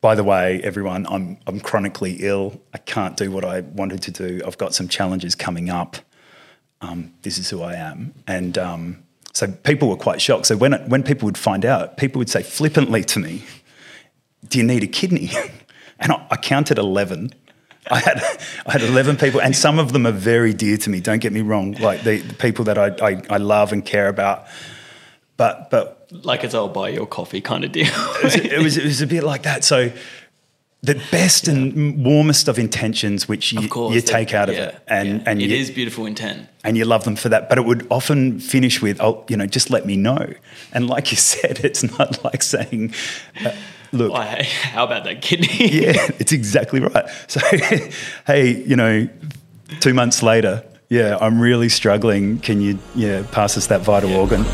by the way, everyone, I'm I'm chronically ill. I can't do what I wanted to do. I've got some challenges coming up. Um, this is who I am, and um, so people were quite shocked. So when when people would find out, people would say flippantly to me, "Do you need a kidney?" And I, I counted eleven. I had I had eleven people, and some of them are very dear to me. Don't get me wrong, like the, the people that I, I, I love and care about. But but Like it's I'll buy your coffee kind of deal. it was, it was it was a bit like that. So the best and warmest of intentions, which you, course, you take out of yeah, it, and yeah. and it you, is beautiful intent. and you love them for that. But it would often finish with, "Oh, you know, just let me know." And like you said, it's not like saying, uh, "Look, how about that kidney? yeah, it's exactly right." So, hey, you know, two months later, yeah, I'm really struggling. Can you, yeah, pass us that vital organ?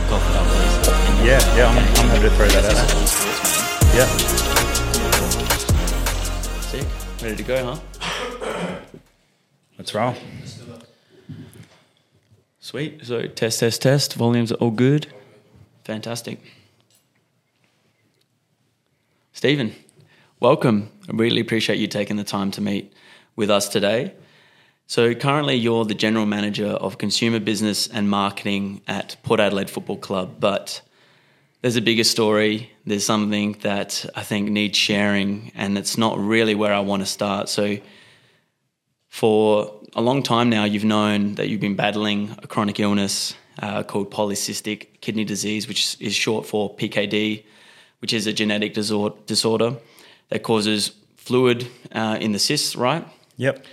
Yeah, yeah, I'm, I'm happy to throw that out. is all sports, man. Yeah, Sick. Ready to go, huh? let's roll. Sweet. So test, test, test. Volumes are all good. Fantastic. Stephen, welcome. I really appreciate you taking the time to meet with us today. So currently you're the general manager of consumer business and marketing at Port Adelaide Football Club, but there's a bigger story. There's something that I think needs sharing, and it's not really where I want to start. So for a long time now, you've known that you've been battling a chronic illness uh, called polycystic kidney disease, which is short for PKD, which is a genetic disor- disorder that causes fluid uh, in the cysts, right? Yep.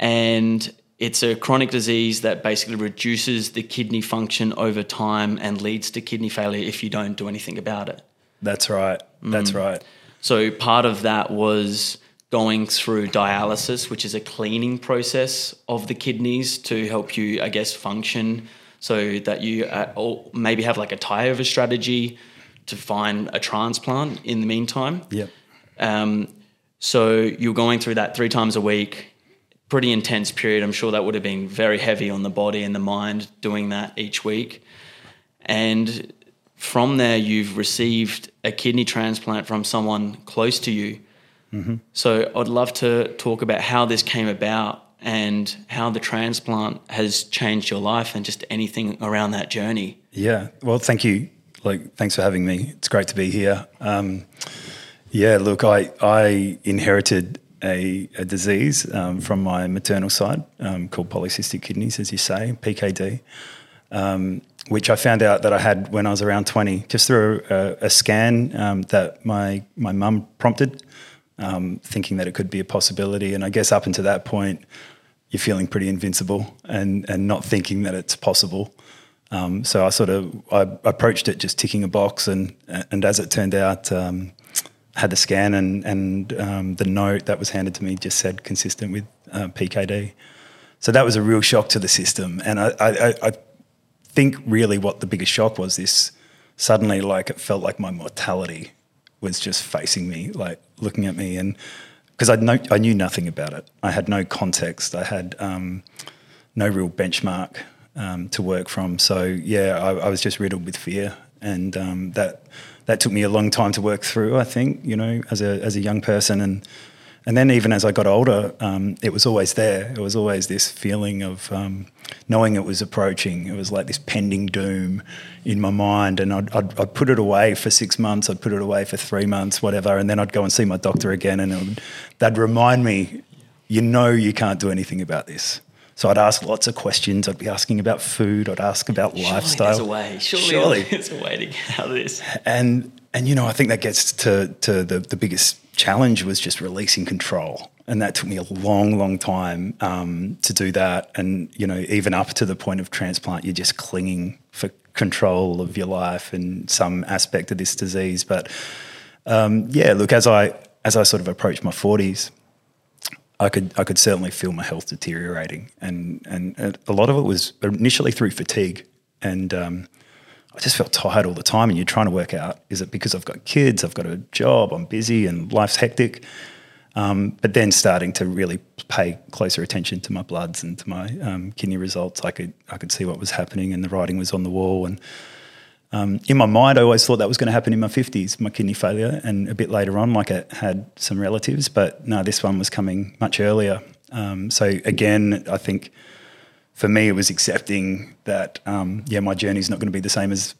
And it's a chronic disease that basically reduces the kidney function over time and leads to kidney failure if you don't do anything about it. That's right. Mm. That's right. So part of that was going through dialysis, which is a cleaning process of the kidneys to help you, I guess, function so that you uh, maybe have like a tie over strategy to find a transplant in the meantime. Yep. Um, so you're going through that three times a week, pretty intense period. I'm sure that would have been very heavy on the body and the mind doing that each week. And from there, you've received a kidney transplant from someone close to you. So I'd love to talk about how this came about and how the transplant has changed your life and just anything around that journey. Yeah. Well, thank you. Like, thanks for having me. It's great to be here. Um, yeah. Look, I I inherited a, a disease um, from my maternal side um, called polycystic kidneys, as you say, PKD, um, which I found out that I had when I was around twenty, just through a, a scan um, that my my mum prompted, um, thinking that it could be a possibility. And I guess up until that point, you're feeling pretty invincible and and not thinking that it's possible. Um, so I sort of I approached it just ticking a box, and and as it turned out, had the scan and and um, the note that was handed to me just said consistent with uh, PKD. So that was a real shock to the system, and I, I, I think really what the biggest shock was this suddenly like it felt like my mortality was just facing me, like looking at me, and because I know I knew nothing about it, I had no context, I had um, no real benchmark um, to work from. So yeah, I, I was just riddled with fear, and um, that that took me a long time to work through. I think you know, as a as a young person, and and then even as I got older, um, it was always there. It was always this feeling of um, knowing it was approaching. It was like this pending doom in my mind, and I'd, I'd, I'd put it away for six months. I'd put it away for three months, whatever, and then I'd go and see my doctor again, and would, they'd remind me, you know, you can't do anything about this. So I'd ask lots of questions. I'd be asking about food. I'd ask about lifestyle. Surely there's a way. Surely, Surely. there's a way to get out of this. and and you know I think that gets to to the the biggest challenge was just releasing control, and that took me a long, long time um, to do that. And you know, even up to the point of transplant, you're just clinging for control of your life and some aspect of this disease. But um, yeah, look, as I as I sort of approached my forties. I could I could certainly feel my health deteriorating, and and a lot of it was initially through fatigue, and um, I just felt tired all the time. And you're trying to work out: is it because I've got kids, I've got a job, I'm busy, and life's hectic? Um, but then starting to really pay closer attention to my bloods and to my um, kidney results, I could I could see what was happening, and the writing was on the wall. And um, in my mind, I always thought that was going to happen in my 50s, my kidney failure, and a bit later on, like it had some relatives. But no, this one was coming much earlier. Um, so again, I think for me, it was accepting that, um, yeah, my journey is not going to be the same as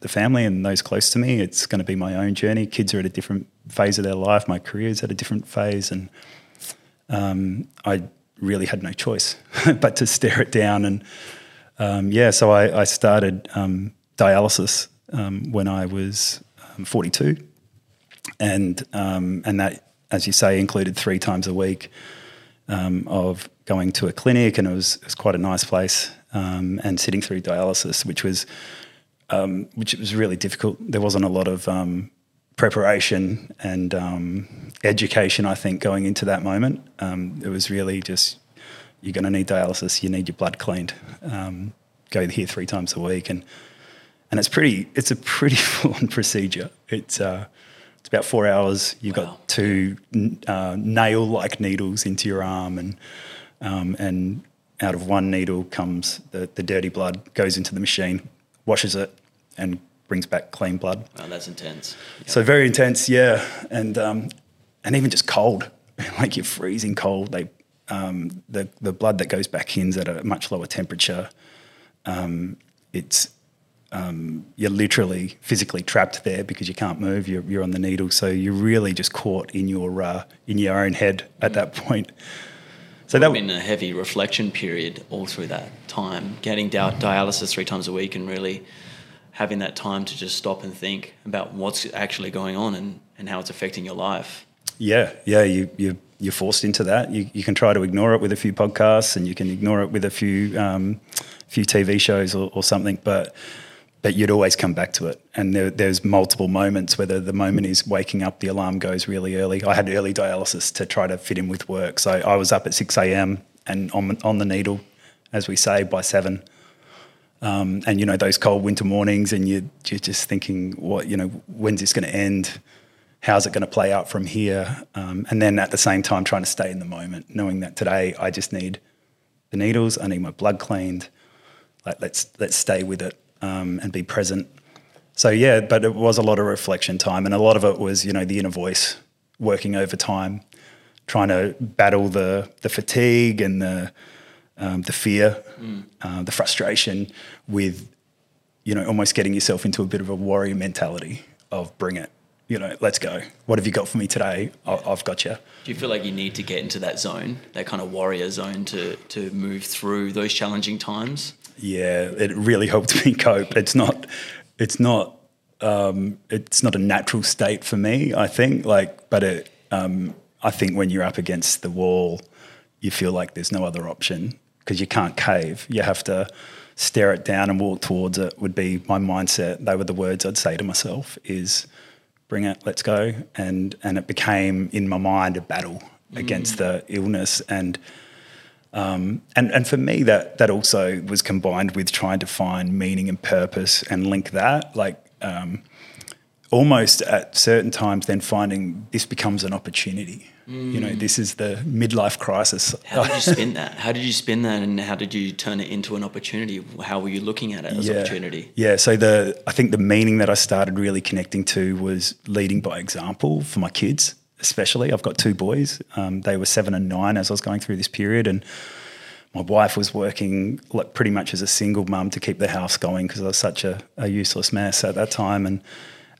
the family and those close to me. It's going to be my own journey. Kids are at a different phase of their life. My career's at a different phase. And um, I really had no choice but to stare it down. And um, yeah, so I, I started um, dialysis um, when I was um, 42, and um, and that, as you say, included three times a week um, of going to a clinic, and it was it was quite a nice place, um, and sitting through dialysis, which was which was really difficult. There wasn't a lot of preparation and education, I think, going into that moment. it was really just you're going to need dialysis. You need your blood cleaned. Um, go here three times a week, and and it's pretty. It's a pretty full on procedure. It's uh, it's about four hours. You've wow. got two uh, nail like needles into your arm, and um, and out of one needle comes the, the dirty blood, goes into the machine, washes it, and brings back clean blood. Wow, that's intense. Yep. So very intense, yeah, and um, and even just cold, like you're freezing cold. They um, the the blood that goes back in's at a much lower temperature. Um, it's um, you're literally physically trapped there because you can't move. You're, you're on the needle, so you're really just caught in your uh, in your own head at that point. So that been a heavy reflection period all through that time. Getting dialysis three times a week and really having that time to just stop and think about what's actually going on and, and how it's affecting your life. Yeah, yeah, you you you're forced into that. You, you can try to ignore it with a few podcasts, and you can ignore it with a few um, few TV shows or, or, something, but but you'd always come back to it. And there, there's multiple moments. Whether the moment is waking up, the alarm goes really early. I had early dialysis to try to fit in with work, so I was up at six a.m. and on on the needle, as we say, by seven. Um, and you know those cold winter mornings, and you, you're just thinking, what you know, when's this going to end? how's it going to play out from here? Um, and then at the same time, trying to stay in the moment, knowing that today I just need the needles, I need my blood cleaned. Like let's let's stay with it um, and be present. So yeah, but it was a lot of reflection time, and a lot of it was you know the inner voice working overtime, trying to battle the the fatigue and the um, the fear, mm. uh, the frustration with you know almost getting yourself into a bit of a warrior mentality of bring it you know, let's go. What have you got for me today? I've got you. Do you feel like you need to get into that zone, that kind of warrior zone, to to move through those challenging times? Yeah, it really helped me cope. It's not, it's not, um, it's not a natural state for me. I think, like, but it, um, I think when you're up against the wall, you feel like there's no other option because you can't cave. You have to stare it down and walk towards it. Would be my mindset. They were the words I'd say to myself. Is bring it, let's go. And and it became in my mind a battle mm. against the illness and um, and and for me that that also was combined with trying to find meaning and purpose and link that like um, almost at certain times then finding this becomes an opportunity Mm. You know, this is the midlife crisis. How did you spin that? How did you spin that, and how did you turn it into an opportunity? How were you looking at it as yeah. opportunity? Yeah. So the I think the meaning that I started really connecting to was leading by example for my kids, especially. I've got two boys. Um, they were seven and nine as I was going through this period, and my wife was working like pretty much as a single mum to keep the house going because I was such a, a, useless mess at that time, and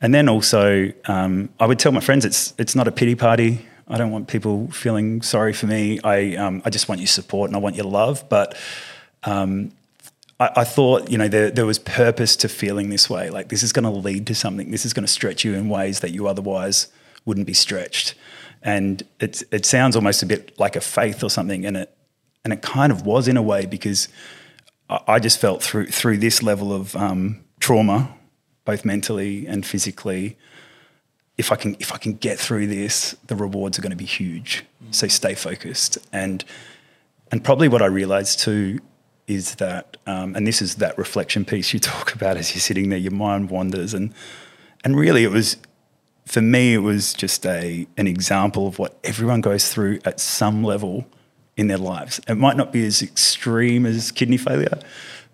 and then also um, I would tell my friends it's it's not a pity party. I don't want people feeling sorry for me. I um, I just want your support and I want your love. But um, I, I, thought you know there there was purpose to feeling this way. Like this is going to lead to something. This is going to stretch you in ways that you otherwise wouldn't be stretched. And it it sounds almost a bit like a faith or something. And it and it kind of was in a way because I, I just felt through through this level of um, trauma, both mentally and physically if I can if I can get through this, the rewards are going to be huge. Mm. So stay focused. And and probably what I realized too is that, um, and this is that reflection piece you talk about as you're sitting there, your mind wanders, and and really it was for me it was just a an example of what everyone goes through at some level in their lives. It might not be as extreme as kidney failure,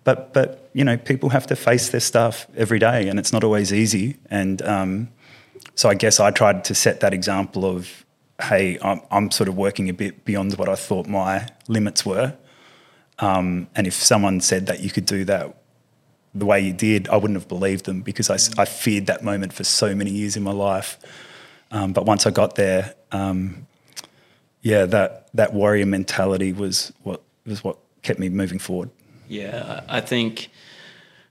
but but you know, people have to face their stuff every day, and it's not always easy. And um, so I guess I tried to set that example of, hey, I'm, I'm sort of working a bit beyond what I thought my limits were. Um, and if someone said that you could do that the way you did, I wouldn't have believed them because I, I feared that moment for so many years in my life. Um, but once I got there, um, yeah, that that warrior mentality was what was what kept me moving forward. Yeah, I think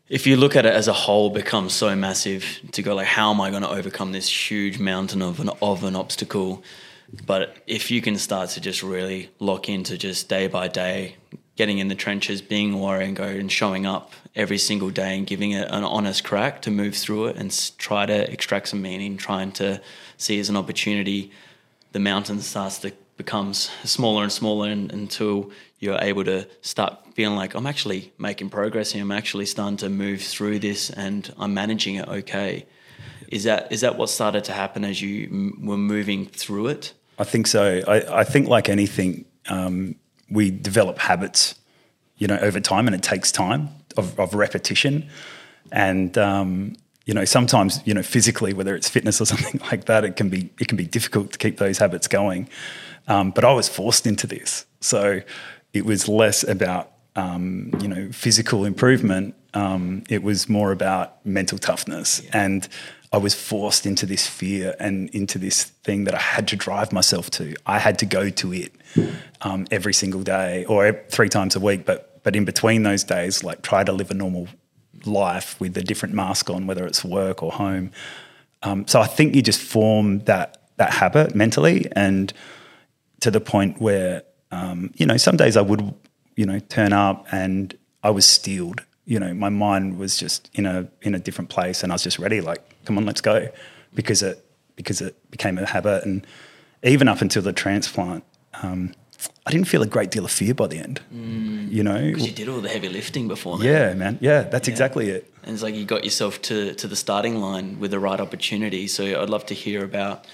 if you look at it as a whole, becomes so massive to go like, how am I going to overcome this huge mountain of an of an obstacle? But if you can start to just really lock into just day by day, getting in the trenches, being warrior, and showing up every single day and giving it an honest crack to move through it and try to extract some meaning, trying to see as an opportunity, the mountain starts to becomes smaller and smaller and, until you're able to start feeling like I'm actually making progress here. I'm actually starting to move through this and I'm managing it okay. Is that is that what started to happen as you m- were moving through it? I think so. I, I think like anything, um, we develop habits, you know, over time, and it takes time of, of repetition. And um, you know, sometimes you know, physically, whether it's fitness or something like that, it can be it can be difficult to keep those habits going. Um, but I was forced into this, so it was less about um, you know physical improvement. Um, it was more about mental toughness, yeah. and I was forced into this fear and into this thing that I had to drive myself to. I had to go to it um, every single day or three times a week, but but in between those days, like try to live a normal life with a different mask on, whether it's work or home. Um, so I think you just form that that habit mentally, and to the point where um, you know some days I would you know turn up and I was steeled. You know, my mind was just in a in a different place, and I was just ready. Like, come on, let's go, because it because it became a habit, and even up until the transplant. Um, I didn't feel a great deal of fear by the end. Mm. You know, because you did all the heavy lifting before. Yeah, man. Yeah, that's yeah. exactly it. And it's like you got yourself to to the starting line with the right opportunity. So I'd love to hear about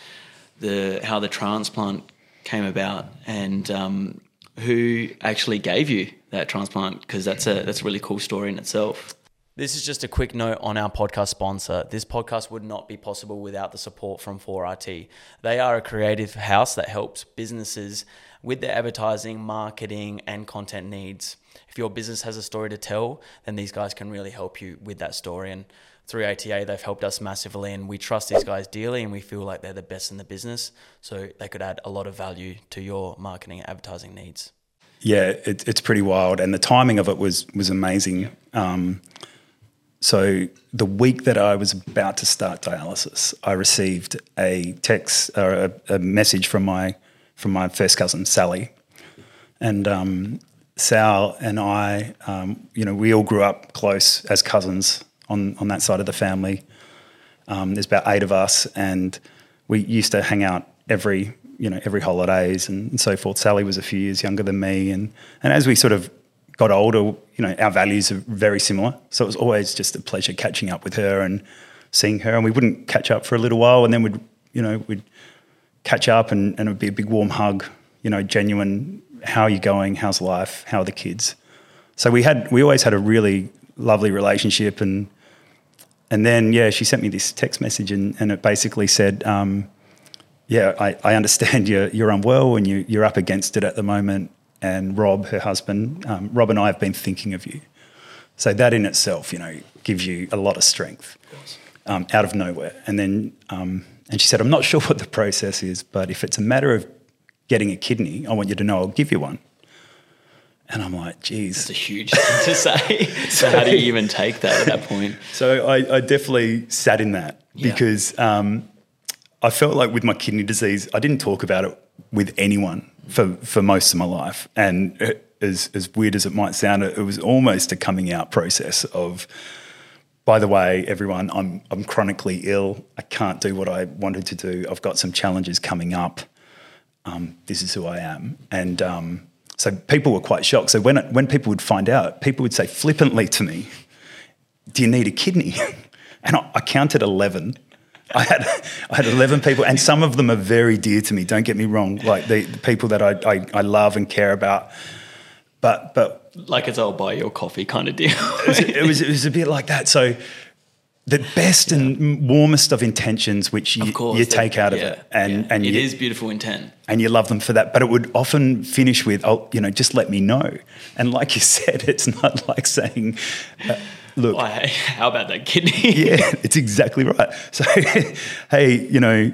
the how the transplant came about and um, who actually gave you that transplant because that's a that's a really cool story in itself. This is just a quick note on our podcast sponsor. This podcast would not be possible without the support from 4RT. They are a creative house that helps businesses with their advertising, marketing, and content needs. If your business has a story to tell, then these guys can really help you with that story. And through ATA, they've helped us massively, and we trust these guys dearly, and we feel like they're the best in the business. So they could add a lot of value to your marketing and advertising needs. Yeah, it, it's pretty wild, and the timing of it was was amazing. Um, so the week that I was about to start dialysis, I received a text or a, a message from my from my first cousin Sally, and um, Sal and I, um, you know, we all grew up close as cousins on, on that side of the family. Um, there's about eight of us, and we used to hang out every you know every holidays and, and, so forth. Sally was a few years younger than me, and and as we sort of got older, you know, our values are very similar. So it was always just a pleasure catching up with her and seeing her. And we wouldn't catch up for a little while, and then we'd you know we'd catch up, and, and it would be a big warm hug. You know, genuine. How are you going? How's life? How are the kids? So we had we always had a really lovely relationship and and then yeah she sent me this text message and, and it basically said um, yeah I, I understand you're, you're unwell and you, you're up against it at the moment and rob her husband um, rob and i have been thinking of you so that in itself you know gives you a lot of strength um, out of nowhere and then um, and she said i'm not sure what the process is but if it's a matter of getting a kidney i want you to know i'll give you one and I'm like, geez. It's a huge thing to say. so, how do you even take that at that point? So, I, I definitely sat in that yeah. because um, I felt like with my kidney disease, I didn't talk about it with anyone for, for most of my life. And it, as, as weird as it might sound, it, it was almost a coming out process of, by the way, everyone, I'm, I'm chronically ill. I can't do what I wanted to do. I've got some challenges coming up. Um, this is who I am. And, um, so people were quite shocked. So when, when people would find out, people would say flippantly to me, Do you need a kidney? And I, I counted 11. I had, I had 11 people, and some of them are very dear to me, don't get me wrong, like the, the people that I, I, I love and care about. But, but like it's I'll buy your coffee kind of deal. it, was, it was it was a bit like that. So the best and warmest of intentions, which you, course, you take out of yeah, it, and yeah. and it you, is beautiful intent. and you love them for that. But it would often finish with, "Oh, you know, just let me know." And like you said, it's not like saying, uh, "Look, how about that kidney? yeah, it's exactly right." So, hey, you know,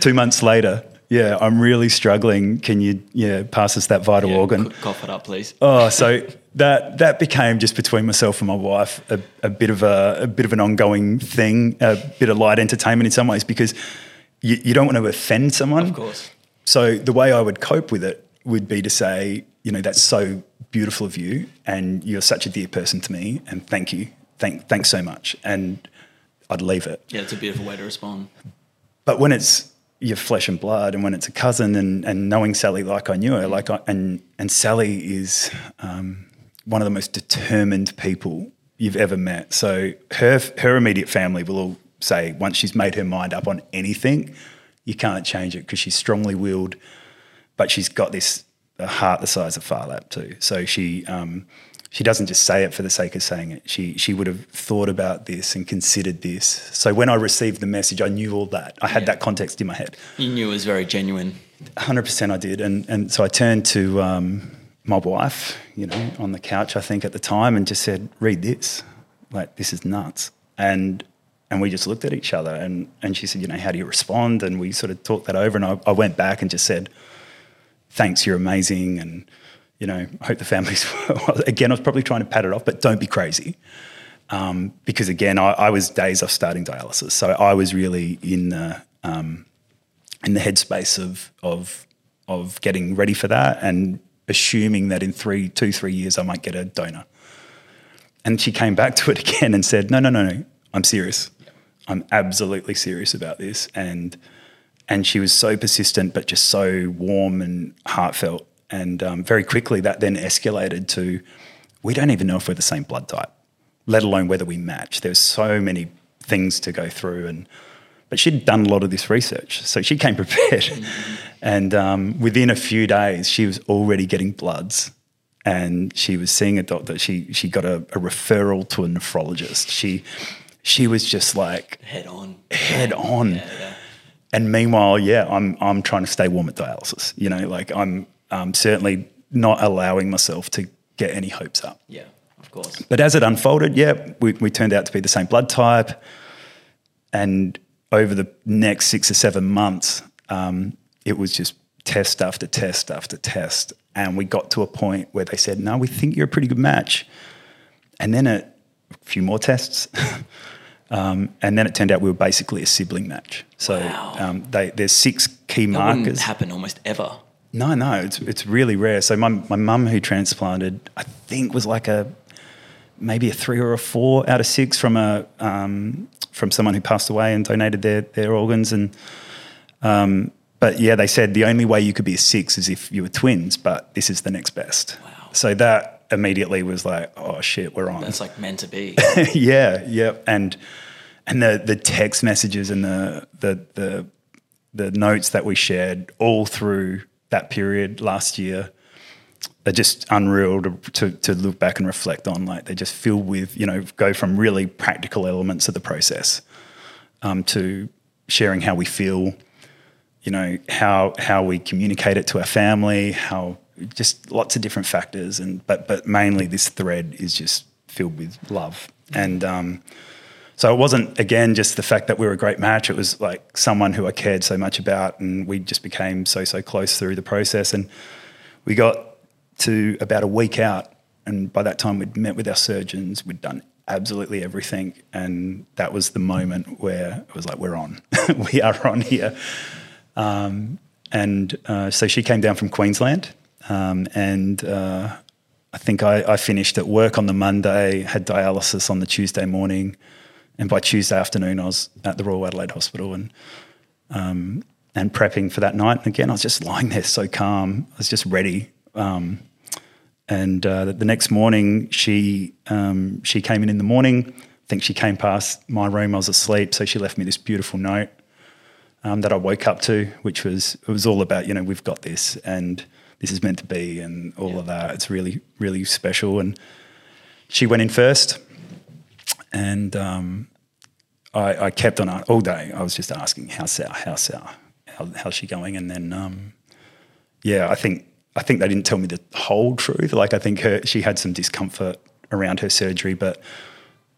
two months later, yeah, I'm really struggling. Can you, yeah, pass us that vital Yeah, organ? Cough it up, please. Oh, so that that became just between myself and my wife a, a bit of a, a bit of an ongoing thing, a bit of light entertainment in some ways because you, you don't want to offend someone. Of course. So the way I would cope with it would be to say, you know, that's so beautiful of you, and you're such a dear person to me, and thank you, thank thanks so much, and I'd leave it. Yeah, it's a beautiful way to respond. But when it's your flesh and blood, and when it's a cousin, and, and knowing Sally like I knew her, like I, and and Sally is um, one of the most determined people you've ever met. So her her immediate family will all say once she's made her mind up on anything, you can't change it because she's strongly willed, but she's got this a heart the size of Phar Lap too. So she. Um, she doesn't just say it for the sake of saying it. She she would have thought about this and considered this. So when I received the message, I knew all that. I had Yeah. that context in my head. You knew it was very genuine. Hundred percent, I did. And and so I turned to um, my wife, you know, on the couch, I think at the time, and just said, "Read this. Like this is nuts." And and we just looked at each other, and and she said, "You know, how do you respond?" And we sort of talked that over, and I, I went back and just said, "Thanks, you're amazing," and you know, I hope the family's well. Again, I was probably trying to pat it off, but don't be crazy. Um, because again, I, I was days off starting dialysis, so I was really in the um, in the headspace of of of getting ready for that and assuming that in three, two, three years I might get a donor. And she came back to it again and said, "No, no, no, no, I'm serious. I'm absolutely serious about this." And and she was so persistent, but just so warm and heartfelt. And um, very quickly, that then escalated to, we don't even know if we're the same blood type, let alone whether we match. There's so many things to go through, and but she'd done a lot of this research, so she came prepared. And um, within a few days, she was already getting bloods, and she was seeing a doctor. She she got a, a referral to a nephrologist. She she was just like Head on. head on. Yeah, yeah. And meanwhile, yeah, I'm I'm trying to stay warm at dialysis. You know, like I'm um, certainly not allowing myself to get any hopes up. Yeah, of course. But as it unfolded, yeah, we, we turned out to be the same blood type. And over the next six or seven months, um, it was just test after test after test. And we got to a point where they said, no, we think you're a pretty good match. And then a few more tests. um, and then it turned out we were basically a sibling match. So Wow. um, they, there's six key That wouldn't happen almost ever. No, no, it's it's really rare. So my my mum who transplanted, I think was like a maybe a three or a four out of six from a um, from someone who passed away and donated their their organs and. Um, but yeah, they said the only way you could be a six is if you were twins, but this is the next best. Wow. So that immediately was like, oh shit, we're on. That's like meant to be. yeah, yeah, and and the the text messages and the the the the notes that we shared all through that period last year are just unreal to, to to look back and reflect on. Like they're just filled with you know go from really practical elements of the process um, to sharing how we feel, you know how how we communicate it to our family, how just lots of different factors, and but but mainly this thread is just filled with love and. Um, so it wasn't again just the fact that we were a great match. It was like someone who I cared so much about, and we just became so so close through the process. And we got to about a week out, and by that time we'd met with our surgeons. We'd done absolutely everything, and that was the moment where it was like we're on, we are on here. Um, and uh, so she came down from Queensland, um, and uh, I think I, I finished at work on the Monday, had dialysis on the Tuesday morning, and by Tuesday afternoon I was at the Royal Adelaide Hospital and um, and prepping for that night. And again, I was just lying there so calm. I was just ready. Um, and uh, the next morning, she um, she came in in the morning. I think she came past my room. I was asleep, so she left me this beautiful note um, that I woke up to, which was it was all about you know we've got this, and this is meant to be and all of that. It's really, really special. And she went in first, and um, I, I, kept on all day. I was just asking, "How's Sarah? How's Sarah? How, how's she going?" And then, um, yeah, I think I think they didn't tell me the whole truth. Like I think her, she had some discomfort around her surgery, but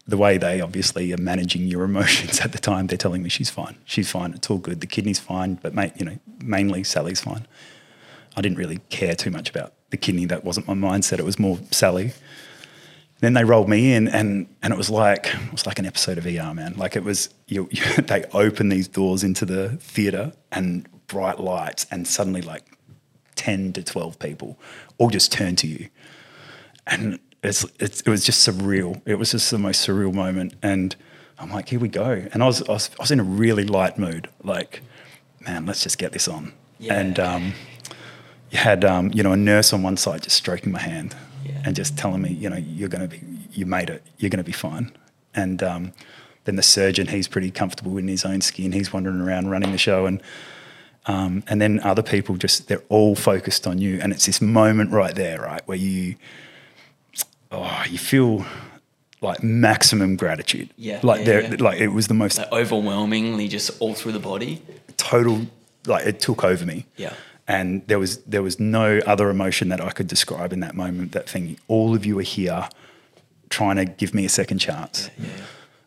the way they obviously are managing your emotions at the time, they're telling me she's fine. She's fine. It's all good. The kidney's fine, but mate, you know, mainly Sally's fine. I didn't really care too much about the kidney. That wasn't my mindset. It was more Sally. Then they rolled me in, and and it was like it was like an episode of ER, man. Like it was you, you they open these doors into the theater and bright lights, and suddenly like ten to twelve people all just turn to you, and it's, it's it was just surreal. It was just the most surreal moment, and I'm like, here we go. And I was I was, I was in a really light mood, like, man, let's just get this on. Yeah. And um, had um, you know a nurse on one side just stroking my hand yeah. and just telling me, you know, you're going to be, you made it, you're going to be fine. And um, then the surgeon, he's pretty comfortable in his own skin. He's wandering around running the show, and um, and then other people just they're all focused on you, and it's this moment right there, right, where you, oh, you feel like maximum gratitude. Yeah, like yeah, there, yeah. like it was the most like overwhelmingly, just all through the body. Total, like it took over me. Yeah and there was there was no other emotion that I could describe in that moment. That thing, all of you are here, trying to give me a second chance. Yeah, yeah.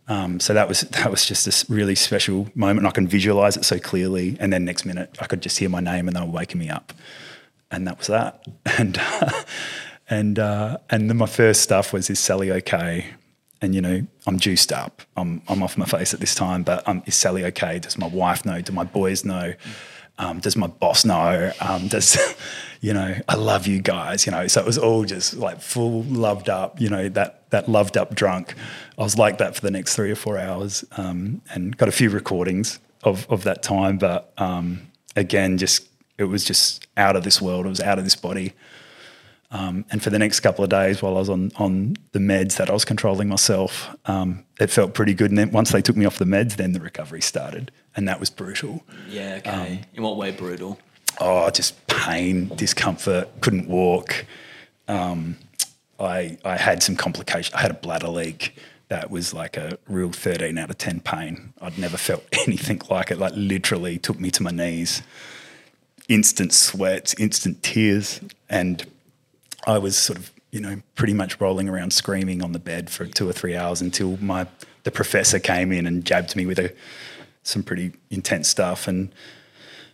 Um, so that was that was just a really special moment. I can visualize it so clearly, and then next minute I could just hear my name, and they were waking me up, and that was that. And and uh, and then my first stuff was is Sally okay? And you know I'm juiced up. I'm I'm off my face at this time, but um, is Sally okay? Does my wife know? Do my boys know? Mm um, does my boss know? Um, does, you know, I love you guys, you know. So it was all just like full loved up, you know, that that loved up drunk. I was like that for the next three or four hours um, and got a few recordings of, of that time. But um, again, just it was just out of this world. It was out of this body. Um, and for the next couple of days, while I was on on the meds that I was controlling myself, um, it felt pretty good. And then once they took me off the meds, then the recovery started, and that was brutal. Yeah. Okay. Um, In what way brutal? Oh, just pain, discomfort. Couldn't walk. Um, I I had some complications. I had a bladder leak that was like a real 13 out of 10 pain. I'd never felt anything like it. Like literally took me to my knees. Instant sweats, instant tears, and I was sort of, you know, pretty much rolling around screaming on the bed for two or three hours until my the professor came in and jabbed me with a, some pretty intense stuff. And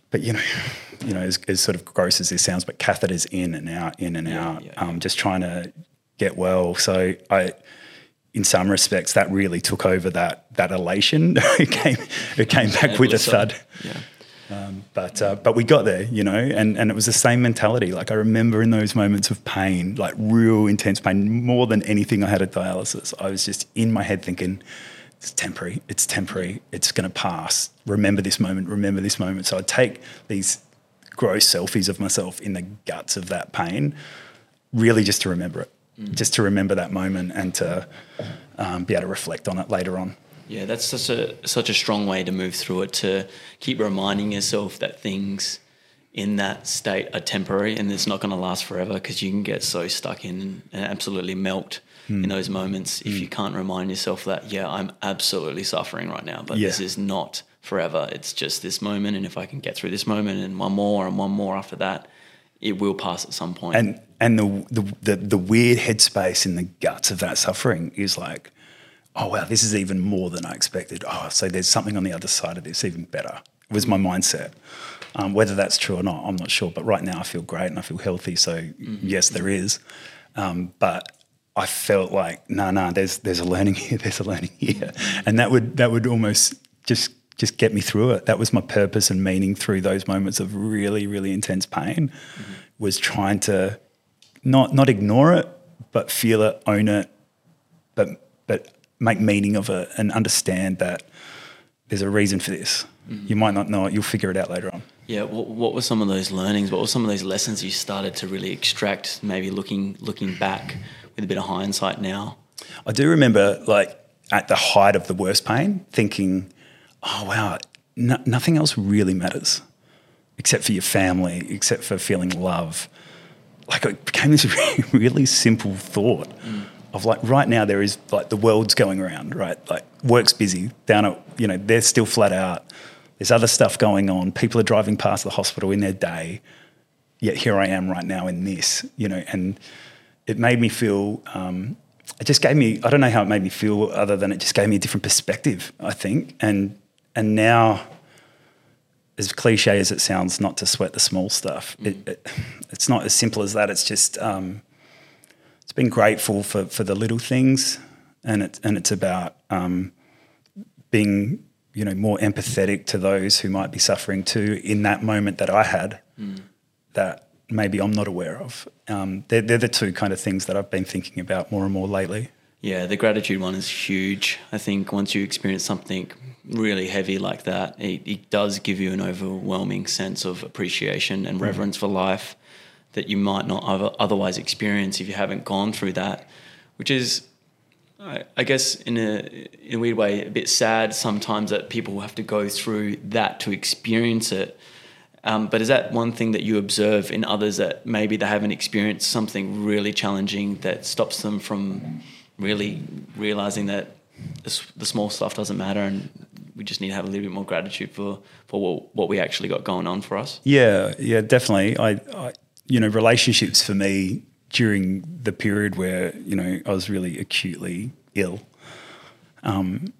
but you know, you know, as, as sort of gross as this sounds, but catheters in and out, in and yeah, out, yeah, um, just trying to get well. So I in some respects, that really took over that that elation. it came it came back with a thud. Yeah. Um, but uh, but we got there, you know, and, and it was the same mentality. Like I remember in those moments of pain, like real intense pain, more than anything I had at dialysis, I was just in my head thinking, it's temporary, it's temporary, it's going to pass. Remember this moment, remember this moment. So I'd take these gross selfies of myself in the guts of that pain, really just to remember it, mm. just to remember that moment and to um, be able to reflect on it later on. Yeah, that's such a such a strong way to move through it to keep reminding yourself that things in that state are temporary and it's not going to last forever because you can get so stuck in and absolutely melt mm. in those moments if mm. you can't remind yourself that yeah I'm absolutely suffering right now but yeah. this is not forever it's just this moment and if I can get through this moment and one more and one more after that it will pass at some point and and the the the, the weird headspace in the guts of that suffering is like oh wow, this is even more than I expected. Oh, so there's something on the other side of this even better. Was my mindset. Um, whether that's true or not, I'm not sure. But right now, I feel great and I feel healthy. So mm-hmm. yes, there is. Um, but I felt like no, nah, no, nah, there's there's a learning here. There's a learning here, and that would that would almost just just get me through it. That was my purpose and meaning through those moments of really really intense pain. Mm-hmm. Was trying to not not ignore it, but feel it, own it, but but make meaning of it and understand that there's a reason for this. Mm-hmm. You might not know it, you'll figure it out later on. Yeah, what, what, were some of those learnings? What were some of those lessons you started to really extract, maybe looking looking back with a bit of hindsight now? I do remember, like, at the height of the worst pain, thinking, oh, wow, no, nothing else really matters except for your family, except for feeling love. like it became this really, really simple thought of like right now there is like the world's going around, right? Like work's busy down at you know they're still flat out. There's other stuff going on. People are driving past the hospital in their day. Yet here I am right now in this, you know, and it made me feel. Um, it just gave me. I don't know how it made me feel, other than it just gave me a different perspective. I think, and and now as cliche as it sounds, not to sweat the small stuff. Mm. It, it, it's not as simple as that. It's just um, it's been grateful for for the little things, and it and it's about um, being you know more empathetic to those who might be suffering too in that moment that I had mm. that maybe I'm not aware of. Um, they're, they're the two kind of things that I've been thinking about more and more lately. Yeah, the gratitude one is huge. I think once you experience something really heavy like that, it, it does give you an overwhelming sense of appreciation and mm. reverence mm. for life that you might not otherwise experience if you haven't gone through that, which is, I guess, in a, in a weird way, a bit sad sometimes that people have to go through that to experience it. Um, but is that one thing that you observe in others that maybe they haven't experienced something really challenging that stops them from really realizing that the small stuff doesn't matter and we just need to have a little bit more gratitude for for what, we actually got going on for us. Yeah, yeah, definitely. I, I, you know, relationships for me during the period where you know I was really acutely ill. Um,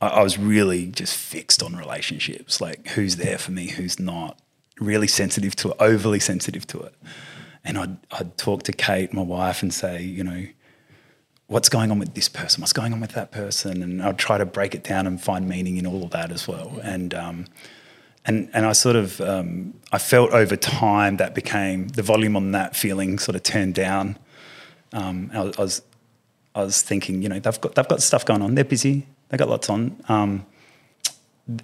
I was really just fixed on relationships, like who's there for me, who's not. Really sensitive to it, overly sensitive to it. And I'd, I'd talk to Kate, my wife, and say, you know, what's going on with this person, what's going on with that person, and I'd try to break it down and find meaning in all of that as well. And um, and and I sort of um, I felt over time that became the volume on that feeling sort of turned down. Um, I, I, was I was thinking, you know, they've got they've got stuff going on, they're busy, They've got lots on.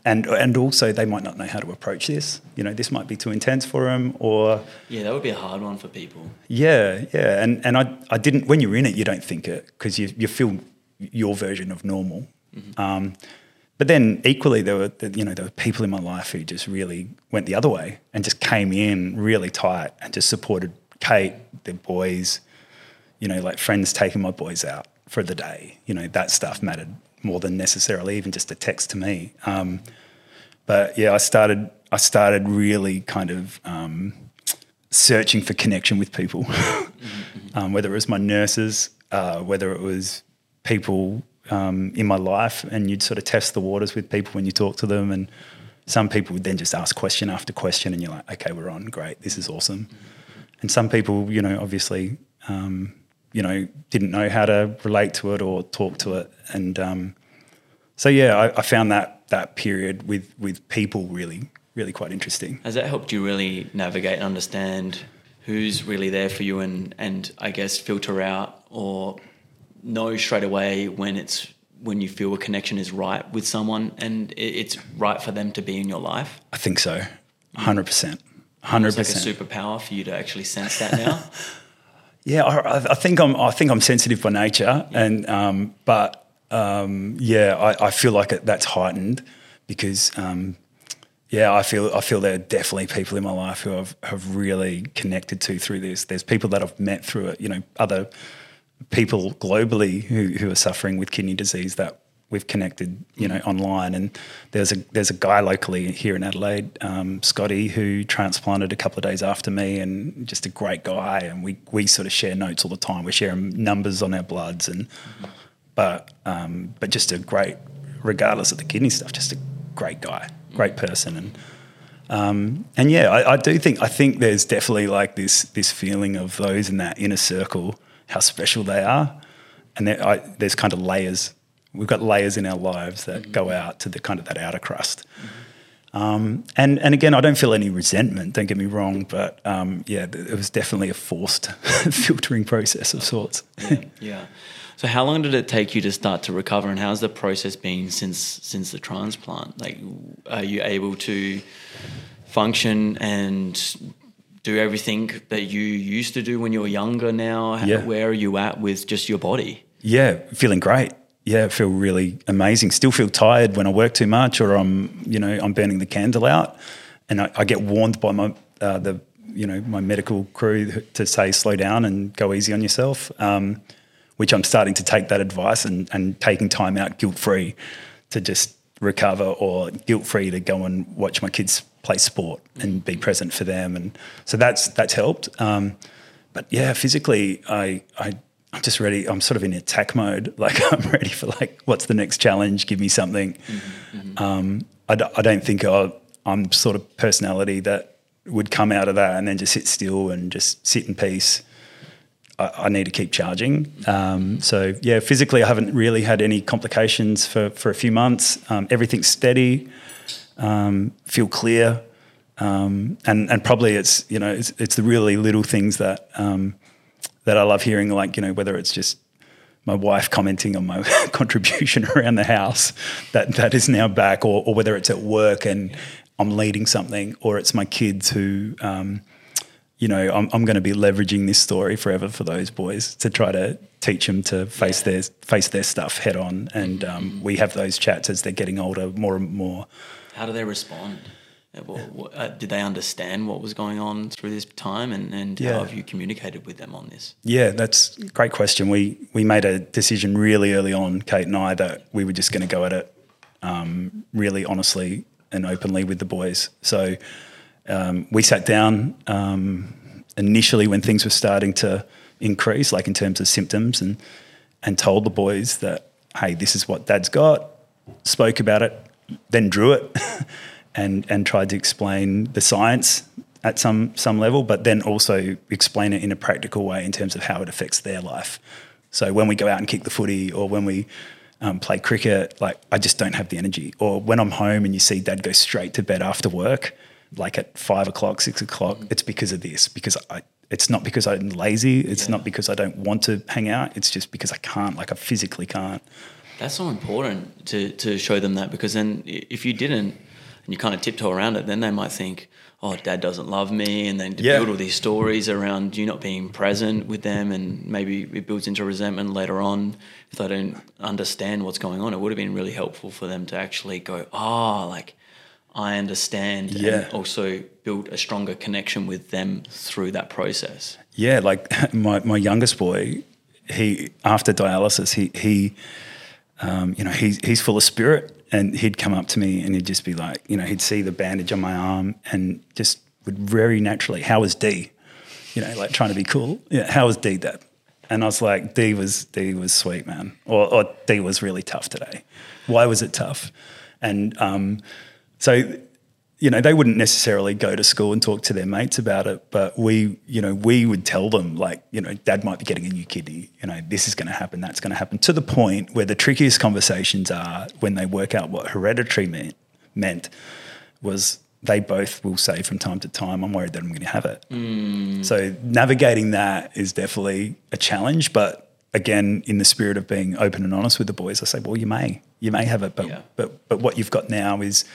And and also they might not know how to approach this. You know, this might be too intense for them, or yeah, that would be a hard one for people. Yeah, yeah, and and I I didn't when you're in it, you don't think it because you you feel your version of normal. Mm-hmm. Um, but then equally, there were you know there were people in my life who just really went the other way and just came in really tight and just supported Kate, their boys, you know, like friends taking my boys out for the day. You know, that stuff mattered more than necessarily even just a text to me. Um, but yeah, I started I started really kind of um, searching for connection with people, um, whether it was my nurses, uh, whether it was people um, in my life, and you'd sort of test the waters with people when you talk to them, and some people would then just ask question after question, and you're like, okay, we're on, great, this is awesome. And some people, you know, obviously um, you know, didn't know how to relate to it or talk to it. And um, so, yeah, I, I, found that that period with with people really, really quite interesting. Has that helped you really navigate and understand who's really there for you, and and I guess filter out or know straight away when it's when you feel a connection is right with someone and it's right for them to be in your life? I think so, hundred percent. Hundred percent. Like a superpower for you to actually sense that now. Yeah, I, I, think I'm. I think I'm sensitive by nature, yeah. and um, but um, yeah, I, I, feel like it, that's heightened because um, yeah, I feel I feel there are definitely people in my life who I've have really connected to through this. There's people that I've met through it. You know, other people globally who who are suffering with kidney disease that we've connected, you know, online. And there's a there's a guy locally here in Adelaide, um, Scotty, who transplanted a couple of days after me, and just a great guy. And we we sort of share notes all the time. We're sharing numbers on our bloods, and but um, but just a great, regardless of the kidney stuff, just a great guy, great person, and. Um, and yeah, I, I do think I think there's definitely like this this feeling of those in that inner circle, how special they are, and I, there's kind of layers we've got layers in our lives that mm-hmm. go out to the kind of that outer crust. Mm-hmm. Um, and and again, I don't feel any resentment. Don't get me wrong, but um, yeah, it was definitely a forced filtering process of sorts. yeah, yeah. So, how long did it take you to start to recover, and how's the process been since since the transplant? Like, are you able to function and do everything that you used to do when you were younger now? Yeah. Where are you at with just your body? Yeah, feeling great yeah, feel really amazing. Still feel tired when I work too much or I'm, you know, I'm burning the candle out, and I, I get warned by my uh, the you know my medical crew to say slow down and go easy on yourself. Um, which I'm starting to take that advice and, and taking time out guilt free to just recover or guilt free to go and watch my kids play sport and be present for them. And so that's that's helped. Um, but yeah, physically, I I I'm just ready. I'm sort of in attack mode. Like I'm ready for like, what's the next challenge? Give me something. Mm-hmm. Um, I, d- I don't think i I'm sort of personality that would come out of that and then just sit still and just sit in peace. I, I need to keep charging. Um, so yeah, physically, I haven't really had any complications for for a few months. Um, everything's steady. Um, feel clear. Um, and and probably it's you know it's, it's the really little things that um, that I love hearing, like, you know, whether it's just my wife commenting on my contribution around the house that that is now back, or, or whether it's at work and I'm leading something, or it's my kids who, um, you know, I'm, I'm going to be leveraging this story forever for those boys to try to teach them to face yeah. their face their stuff head on, and um, we have those chats as they're getting older, more and more. How do they respond? Uh, did they understand what was going on through this time, and, and yeah. how have you communicated with them on this? Yeah, that's a great question. We we made a decision really early on, Kate and I, that we were just going to go at it um, really honestly and openly with the boys. So um, we sat down um, initially when things were starting to increase, like in terms of symptoms, and and told the boys that, hey, this is what Dad's got. Spoke about it, then drew it. and and tried to explain the science at some some level, but then also explain it in a practical way in terms of how it affects their life. So when we go out and kick the footy, or when we um, play cricket, like I just don't have the energy. Or when I'm home and you see Dad go straight to bed after work, like at five o'clock, six o'clock, mm. it's because of this. Because I, it's not because I'm lazy. It's yeah. not because I don't want to hang out. It's just because I can't. Like I physically can't. That's so important to to show them that because then if you didn't and you kind of tiptoe around it, then they might think, oh, dad doesn't love me. And then to yeah. build all these stories around you not being present with them, and maybe it builds into resentment later on if they don't understand what's going on. It would have been really helpful for them to actually go, oh, like, I understand, yeah. and also build a stronger connection with them through that process. Yeah, like my, my youngest boy, he after dialysis, he he, um, you know, he's he's full of spirit, and he'd come up to me and he'd just be like, you know, he'd see the bandage on my arm and just would very naturally, how was D? You know, like trying to be cool. Yeah, how was D that? And I was like, D was D was sweet, man. Or, or D was really tough today. Why was it tough? And um, so you know, they wouldn't necessarily go to school and talk to their mates about it, but we, you know, we would tell them like, you know, dad might be getting a new kidney, you know, this is going to happen, that's going to happen, to the point where the trickiest conversations are when they work out what hereditary meant, meant was they both will say from time to time, I'm worried that I'm going to have it. Mm. So navigating that is definitely a challenge, but again, in the spirit of being open and honest with the boys, I say, well, you may, you may have it, but, yeah. but, but what you've got now is,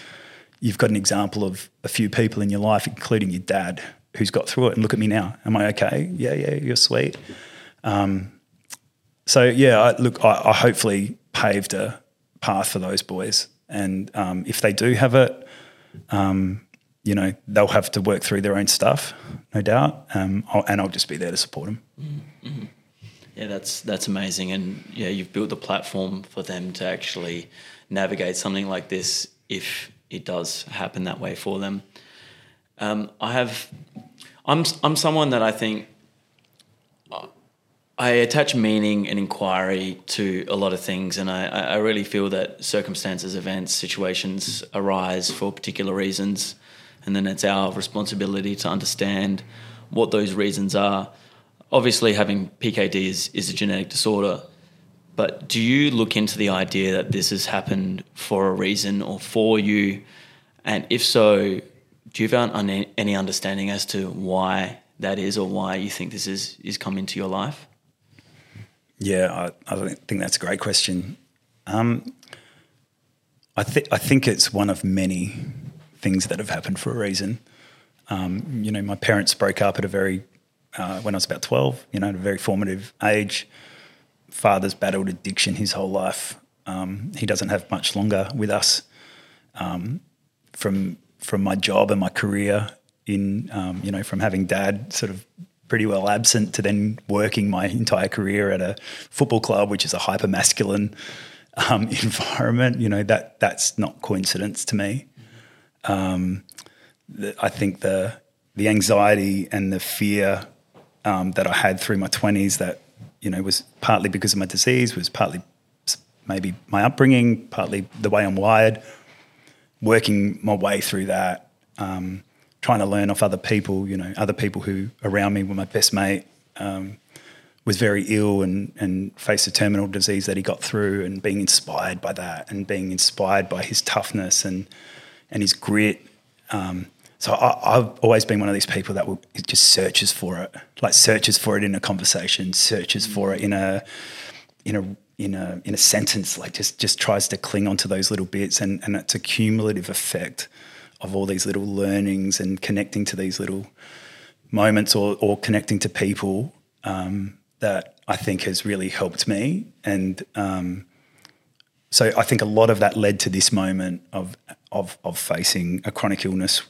you've got an example of a few people in your life, including your dad, who's got through it. And look at me now. Am I okay? Yeah, yeah, you're sweet. Um, so yeah, I, look, I, I, hopefully paved a path for those boys, and um, if they do have it, um, you know, they'll have to work through their own stuff, no doubt. Um, I'll, and I'll just be there to support them. Mm-hmm. Yeah, that's that's amazing, and yeah, you've built the platform for them to actually navigate something like this if it does happen that way for them. Um, I have, I'm I'm someone that I think I attach meaning and inquiry to a lot of things, and I, I really feel that circumstances, events, situations arise for particular reasons, and then it's our responsibility to understand what those reasons are. Obviously, having PKD is, is a genetic disorder, but do you look into the idea that this has happened for a reason or for you? And if so, do you have any understanding as to why that is or why you think this is, is come into your life? Yeah, I, I think that's a great question. Um, I, th- I think it's one of many things that have happened for a reason. Um, you know, my parents broke up at a very, uh, when I was about 12, you know, at a very formative age father's battled addiction his whole life. Um, he doesn't have much longer with us. Um, from from my job and my career, in um, you know from having dad sort of pretty well absent to then working my entire career at a football club, which is a hyper masculine um, environment. You know that that's not coincidence to me. Um, the, I think the the anxiety and the fear um, that I had through my twenties that you know it was partly because of my disease, was partly maybe my upbringing, partly the way I'm wired. Working my way through that, um, trying to learn off other people, you know, other people who around me were my best mate. Um, was very ill and, and faced a terminal disease that he got through and being inspired by that and being inspired by his toughness and and his grit. Um, so I, have always been one of these people that will, just searches for it, like searches for it in a conversation, searches for it in a in a in a in a sentence, like just just tries to cling onto those little bits, and and it's a cumulative effect of all these little learnings and connecting to these little moments or or connecting to people um, that I think has really helped me. And um, so I think a lot of that led to this moment of of, of facing a chronic illness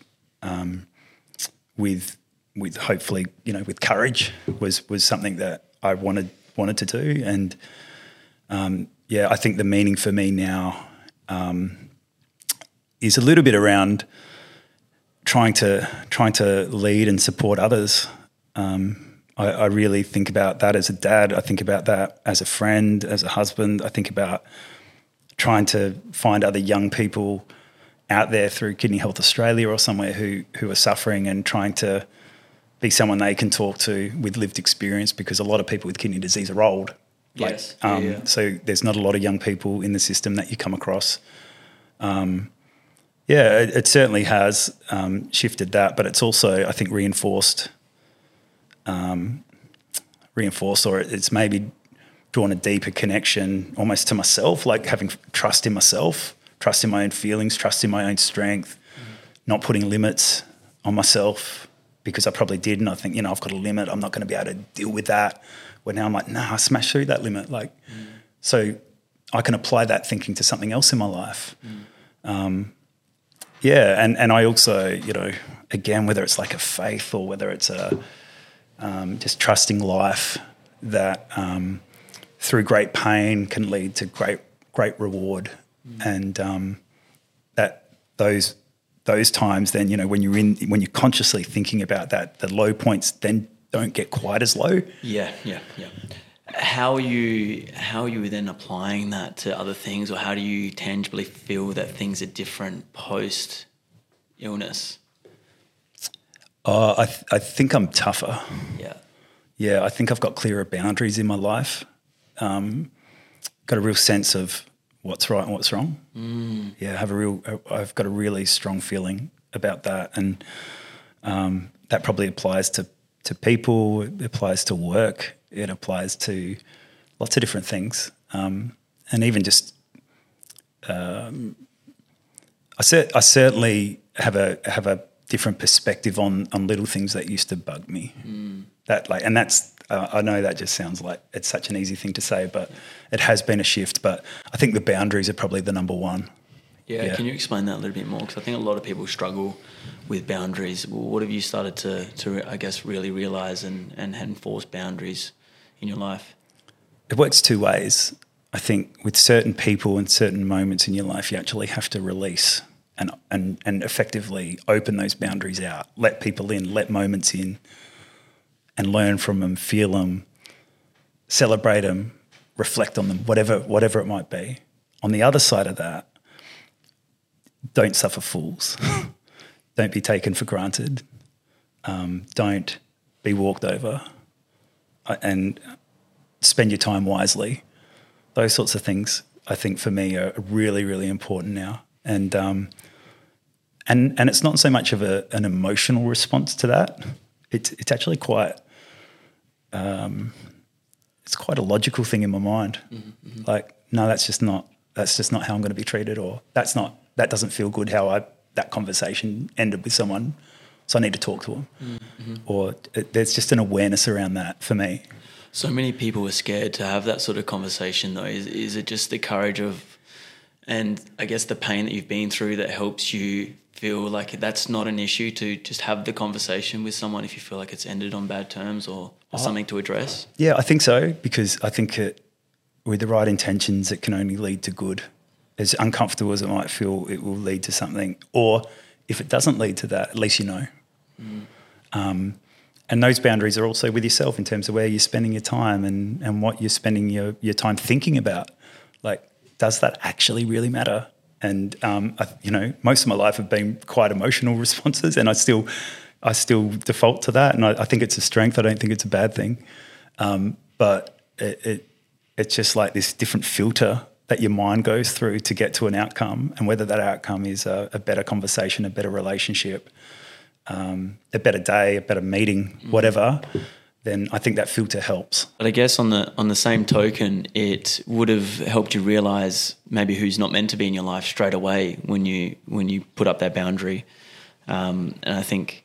um, with with hopefully you know with courage was was something that I wanted wanted to do. And um, yeah, I think the meaning for me now um, is a little bit around trying to trying to lead and support others. Um, I, I, really think about that as a dad. I think about that as a friend, as a husband. I think about trying to find other young people out there through Kidney Health Australia or somewhere who who are suffering and trying to be someone they can talk to with lived experience because a lot of people with kidney disease are old. Like, yes. Um, yeah, yeah. So there's not a lot of young people in the system that you come across. Um, yeah, it, it, certainly has um, shifted that, but it's also I think reinforced um, reinforce or it's maybe drawn a deeper connection almost to myself, like having trust in myself, trust in my own feelings, trust in my own strength, mm. not putting limits on myself because I probably did. And I think, you know, I've got a limit. I'm not going to be able to deal with that. Where now I'm like, nah, I smash through that limit. Like, mm. so I can apply that thinking to something else in my life. Mm. Um, yeah. And, and I also, you know, again, whether it's like a faith or whether it's a, um, just trusting life that um, through great pain can lead to great great reward, mm. and um, that those those times then you know when you're in when you're consciously thinking about that the low points then don't get quite as low. Yeah, yeah, yeah. How are you how are you then applying that to other things, or how do you tangibly feel that things are different post illness? Uh, I, th- I think I'm tougher. Yeah. Yeah, I think I've got clearer boundaries in my life. Um, got a real sense of what's right and what's wrong. Mm. Yeah, I have a real. I've got a really strong feeling about that, and um, that probably applies to to people. It applies to work. It applies to lots of different things, um, and even just. Um, I, cer- I certainly have a have a different perspective on on little things that used to bug me. Mm. That like, and that's uh, I know that just sounds like it's such an easy thing to say, but it has been a shift. But I think the boundaries are probably the number one. Yeah, yeah. can you explain that a little bit more? Because I think a lot of people struggle with boundaries. Well, what have you started to, to I guess, really realize and, and enforce boundaries in your life? It works two ways. I think with certain people and certain moments in your life, you actually have to release and, and, and effectively open those boundaries out, let people in, let moments in, and learn from them, feel them, celebrate them, reflect on them, whatever, whatever it might be. On the other side of that, don't suffer fools. don't be taken for granted. Um, don't be walked over. And spend your time wisely. Those sorts of things, I think, for me, are really, really important now. And um, and and it's not so much of a, an emotional response to that. It's it's actually quite um, it's quite a logical thing in my mind. Mm-hmm, mm-hmm. Like, no, that's just not that's just not how I'm going to be treated, or that's not that doesn't feel good how I that conversation ended with someone. So I need to talk to them, mm-hmm. or it, there's just an awareness around that for me. So many people are scared to have that sort of conversation, though. Is is it just the courage of, and I guess the pain that you've been through that helps you feel like that's not an issue to just have the conversation with someone if you feel like it's ended on bad terms or, or something to address? Yeah, I think so because I think it, with the right intentions, it can only lead to good. As uncomfortable as it might feel, it will lead to something. Or if it doesn't lead to that, at least you know. Um, and those boundaries are also with yourself in terms of where you're spending your time and, and what you're spending your, your time thinking about. Like, does that actually really matter? And um, I, you know, most of my life have been quite emotional responses, and I still, I still default to that, and I, I think it's a strength. I don't think it's a bad thing, um, but it, it, it's just like this different filter that your mind goes through to get to an outcome, and whether that outcome is a, a better conversation, a better relationship, um, a better day, a better meeting, whatever, then I think that filter helps. But I guess on the on the same token, it would have helped you realize maybe who's not meant to be in your life straight away when you when you put up that boundary. Um, and I think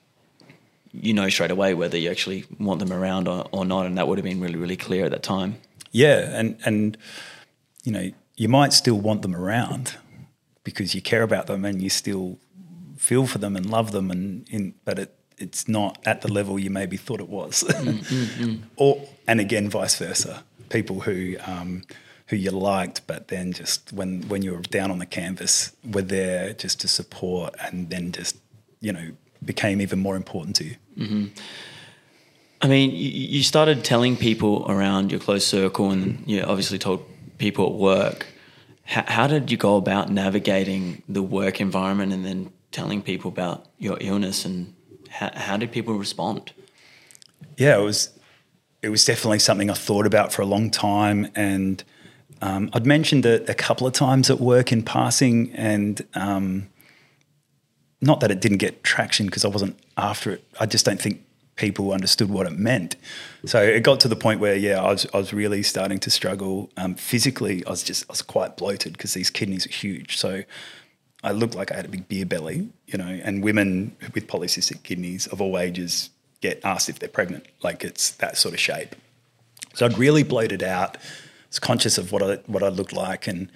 you know straight away whether you actually want them around or, or not, and that would have been really really clear at that time. Yeah, and and you know you might still want them around because you care about them and you still feel for them and love them, and in, but it it's not at the level you maybe thought it was. Mm, mm, mm. or and again, vice versa. People who um, who you liked, but then just when when you were down on the canvas, were there just to support, and then just you know became even more important to you. I mean, you, you started telling people around your close circle, and you obviously told people at work. How, how did you go about navigating the work environment and then telling people about your illness, and how, how did people respond? yeah, it was it was definitely something I thought about for a long time, and um, I'd mentioned it a couple of times at work in passing, and um, not that it didn't get traction because I wasn't after it. I just don't think people understood what it meant. So it got to the point where, yeah, I was I was really starting to struggle um, physically. I was just I was quite bloated because these kidneys are huge. So I looked like I had a big beer belly, you know, and women with polycystic kidneys of all ages get asked if they're pregnant. Like it's that sort of shape. So I'd really bloated out. I was conscious of what I what I looked like, and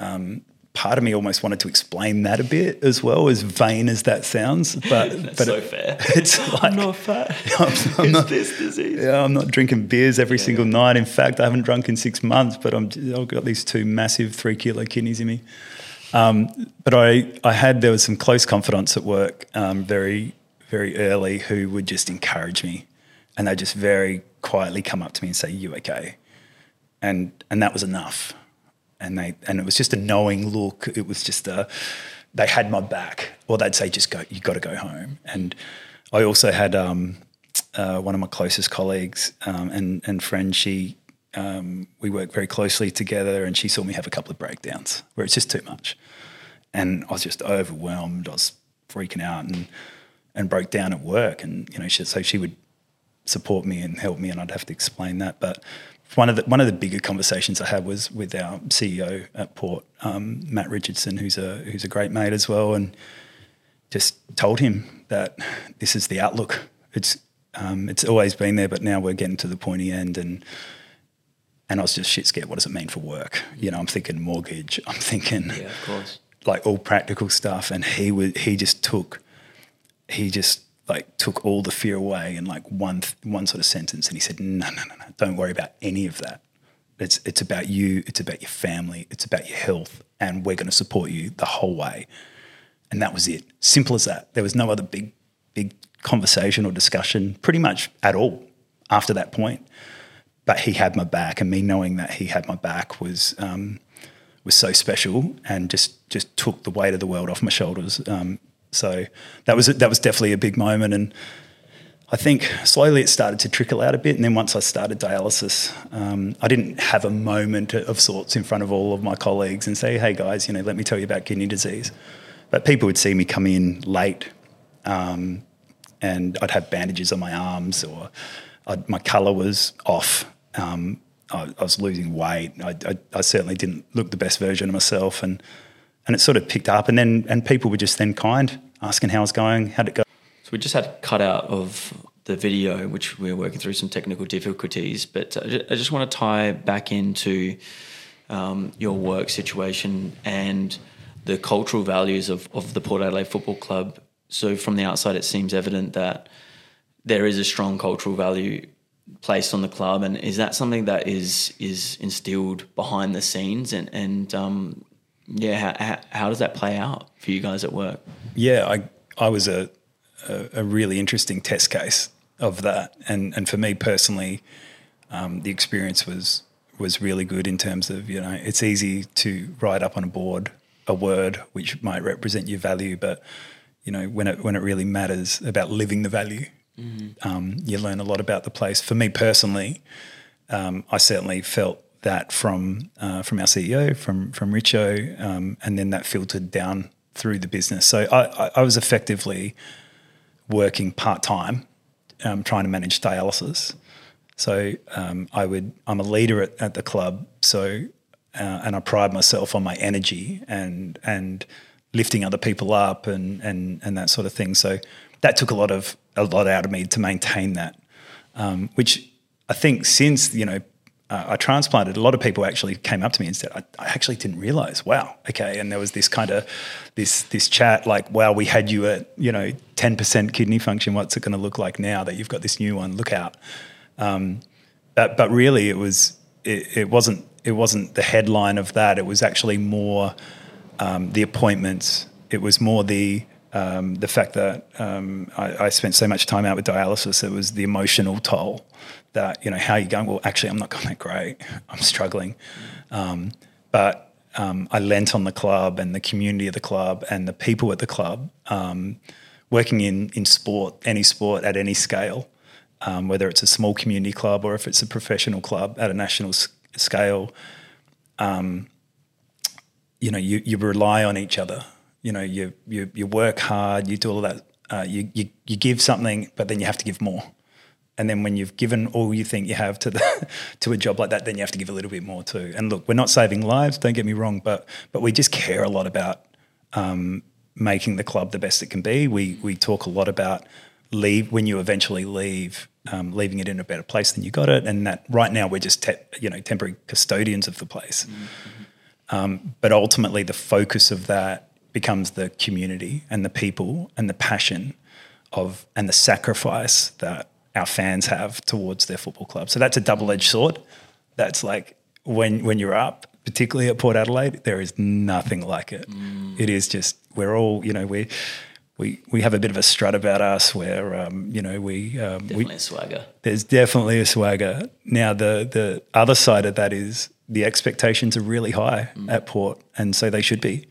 um, part of me almost wanted to explain that a bit as well, as vain as that sounds. But That's but so it- fair. It's like not fat. I'm, I'm It's not, this disease. yeah, I'm not drinking beers every single night. In fact, I haven't drunk in six months, but I'm, I've got these two massive three kilo kidneys in me. Um, but I, I had, there was some close confidants at work um, very, very early who would just encourage me. And they just very quietly come up to me and say, You okay? And, and that was enough. And, they, and it was just a knowing look. It was just a, they had my back. Or they'd say, Just go, you got to go home. And I also had um, uh, one of my closest colleagues um, and, and friend, she, um, we worked very closely together and she saw me have a couple of breakdowns where it's just too much. And I was just overwhelmed. I was freaking out and, and broke down at work. And, you know, she, so she would support me and help me and I'd have to explain that. But one of the, one of the bigger conversations I had was with our CEO at Port, um, Matt Richardson, who's a, who's a great mate as well. And just told him that this is the outlook. It's um, it's always been there, but now we're getting to the pointy end, and and I was just shit scared. What does it mean for work? You know, I'm thinking mortgage. I'm thinking Yeah, of course. like all practical stuff, and he would he just took he just like took all the fear away in like one th- one sort of sentence, and he said, no, no, no, no, don't worry about any of that. It's it's about you. It's about your family. It's about your health, and we're going to support you the whole way. And that was it. Simple as that. There was no other big, big conversation or discussion pretty much at all after that point. But he had my back, and me knowing that he had my back was um, was so special, and just just took the weight of the world off my shoulders. Um, so that was that was definitely a big moment, and I think slowly it started to trickle out a bit. And then once I started dialysis, um, I didn't have a moment of sorts in front of all of my colleagues and say, "Hey guys, you know, let me tell you about kidney disease." But people would see me come in late, um, and I'd have bandages on my arms, or I'd, my colour was off. Um, I, I was losing weight. I, I, I certainly didn't look the best version of myself, and and it sort of picked up. And then and people were just then kind, asking how I was going, how'd it go. So we just had a cutout of the video, which we are working through some technical difficulties. But I I just want to tie back into um, your work situation and the cultural values of, of the Port Adelaide Football Club. So from the outside, it seems evident that there is a strong cultural value placed on the club, and is that something that is is instilled behind the scenes, and and um, yeah, how, how does that play out for you guys at work? Yeah, I I was a a, a really interesting test case of that, and and for me personally, um, the experience was was really good in terms of you know it's easy to write up on a board a word which might represent your value, but you know when it when it really matters about living the value, mm-hmm. um, you learn a lot about the place. For me personally, um, I certainly felt that from uh, from our CEO, from from Richo, um, and then that filtered down through the business. So I, I, was effectively working part time, um, trying to manage dialysis. So um, I would I'm a leader at, at the club, so uh, and I pride myself on my energy and and lifting other people up and and and that sort of thing. So that took a lot of a lot out of me to maintain that, um, which I think since you know uh, I transplanted, a lot of people actually came up to me and said, I, I actually didn't realize, wow, okay. And there was this kind of, this, this chat like, wow, we had you at, you know, 10% kidney function. What's it going to look like now that you've got this new one? Look out. Um, but, but really it was, it, it, wasn't, it wasn't the headline of that. It was actually more um, the appointments. It was more the, um, the fact that um, I, I, spent so much time out with dialysis, it was the emotional toll that, you know, how are you going? Well, actually, I'm not going that great. I'm struggling. Um, but um, I lent on the club and the community of the club and the people at the club, um, working in, in sport, any sport at any scale, um, whether it's a small community club or if it's a professional club at a national s- scale. Um, you know, you, you rely on each other. You know, you, you, you work hard, you do all that. Uh, you, you, you give something, but then you have to give more and then when you've given all you think you have to the to a job like that, then you have to give a little bit more too. And look, we're not saving lives, don't get me wrong, but but we just care a lot about um, making the club the best it can be. We we talk a lot about leave when you eventually leave, um, leaving it in a better place than you got it, and that right now we're just te- you know temporary custodians of the place. Mm-hmm. Um, but ultimately, the focus of that becomes the community and the people and the passion of and the sacrifice that our fans have towards their football club. So that's a double edged sword. That's like when when you're up, particularly at Port Adelaide, there is nothing like it. Mm. It is just we're all you know we. We, we have a bit of a strut about us where um, you know we um, definitely we, a swagger. There's definitely a swagger. Now the the other side of that is the expectations are really high mm. at Port, and so they should be.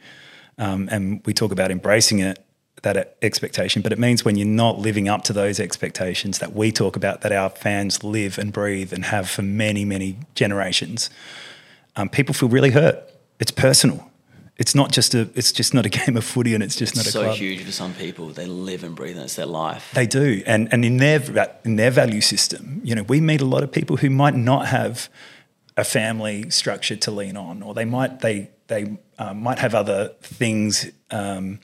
Um, and we talk about embracing it that expectation, but it means when you're not living up to those expectations that we talk about, that our fans live and breathe and have for many, many generations, um, people feel really hurt. It's personal. It's not just a. It's just not a game of footy, and it's just it's not a. So huge for some people. They live and breathe, and it's their life. They do, and and in their in their value system, you know, we meet a lot of people who might not have a family structure to lean on, or they might they they um, might have other things. Um,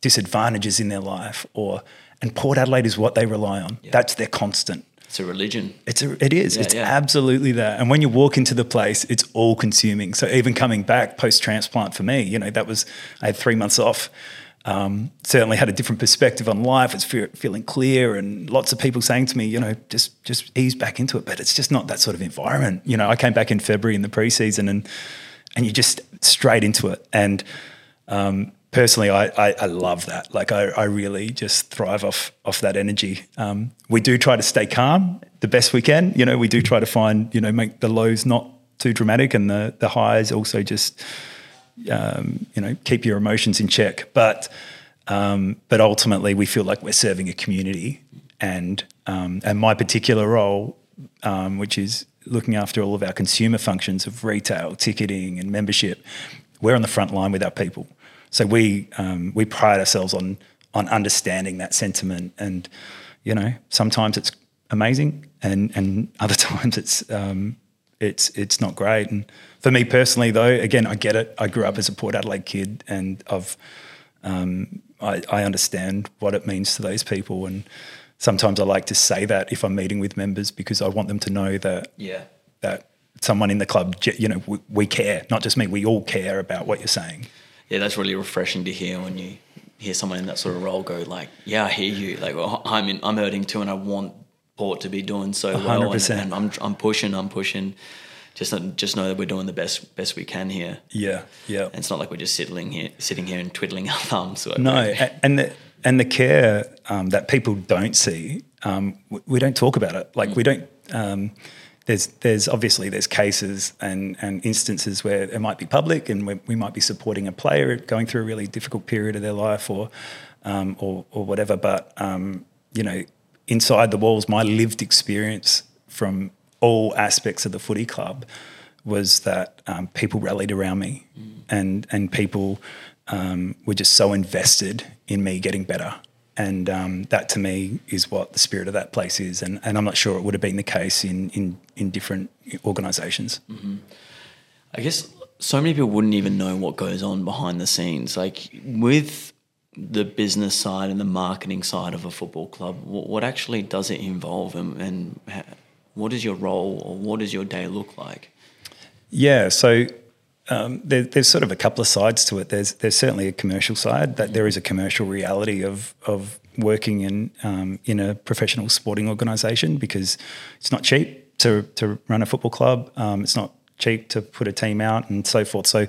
disadvantages in their life or and Port Adelaide is what they rely on. Yeah. That's their constant. It's a religion. It's a, it is. Yeah, it's yeah. absolutely that. And when you walk into the place, it's all consuming. So even coming back post transplant for me, you know, that was I had three months off. Um, certainly had a different perspective on life. It's fe- feeling clear, and lots of people saying to me, you know, just just ease back into it. But it's just not that sort of environment. You know, I came back in February in the preseason, and and you just straight into it. And um, personally, I, I, I, love that. Like I, I really just thrive off off that energy. Um, we do try to stay calm the best we can. You know, we do try to find you know make the lows not too dramatic and the the highs also just um, you know keep your emotions in check. But um, but ultimately, we feel like we're serving a community, and um, and my particular role, um, which is looking after all of our consumer functions of retail, ticketing, and membership. We're on the front line with our people. So we um, we pride ourselves on on understanding that sentiment, and you know sometimes it's amazing, and and other times it's um, it's it's not great. And for me personally, though, again, I get it. I grew up as a Port Adelaide kid, and I've um, I, I understand what it means to those people, and sometimes I like to say that if I'm meeting with members because I want them to know that yeah that someone in the club, you know, we, we care, not just me. We all care about what you're saying. Yeah, that's really refreshing to hear when you hear someone in that sort of role go like, "Yeah, I hear you. Like, well, I'm in, I'm hurting too, and I want Port to be doing so well, and, 100%. and I'm I'm pushing, I'm pushing. Just just know that we're doing the best best we can here. Yeah, yeah. And it's not like we're just sitting here sitting here and twiddling our thumbs. No, and the and the care um, that people don't see, um, w- we don't talk about it. Like we don't. Um, there's there's obviously there's cases and and instances where it might be public, and we, we might be supporting a player going through a really difficult period of their life, or um, or or whatever. But um, you know, inside the walls, my lived experience from all aspects of the footy club was that um, people rallied around me, and and people um, were just so invested in me getting better. And um, that to me is what the spirit of that place is. And, and I'm not sure it would have been the case in, in, in different organisations. I guess so many people wouldn't even know what goes on behind the scenes. Like with the business side and the marketing side of a football club, what, what actually does it involve, and, and ha- what is your role or what does your day look like? Yeah, so um, there, there's sort of a couple of sides to it. There's there's certainly a commercial side that there is a commercial reality of of working in um, in a professional sporting organisation because it's not cheap to to run a football club. Um, it's not cheap to put a team out and so forth. So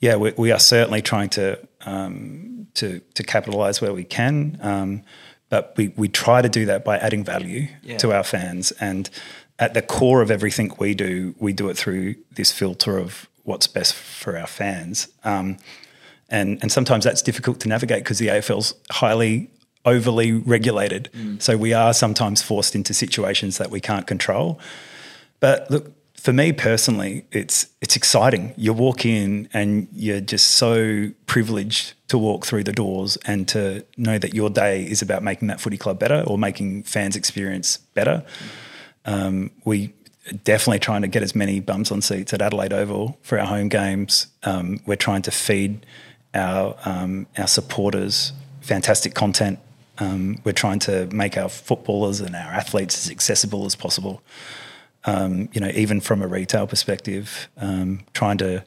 yeah, we, we are certainly trying to um, to to capitalise where we can. Um, but we, we try to do that by adding value Yeah. to our fans. And at the core of everything we do, we do it through this filter of what's best for our fans. Um, and, and sometimes that's difficult to navigate because the AFL's highly overly regulated. So we are sometimes forced into situations that we can't control. But look, for me personally, it's it's exciting. You walk in and you're just so privileged to walk through the doors and to know that your day is about making that footy club better or making fans' experience better. Um, we definitely trying to get as many bums on seats at Adelaide Oval for our home games. Um, we're trying to feed our um, our supporters fantastic content. Um, we're trying to make our footballers and our athletes as accessible as possible um, you know, even from a retail perspective, um, trying to,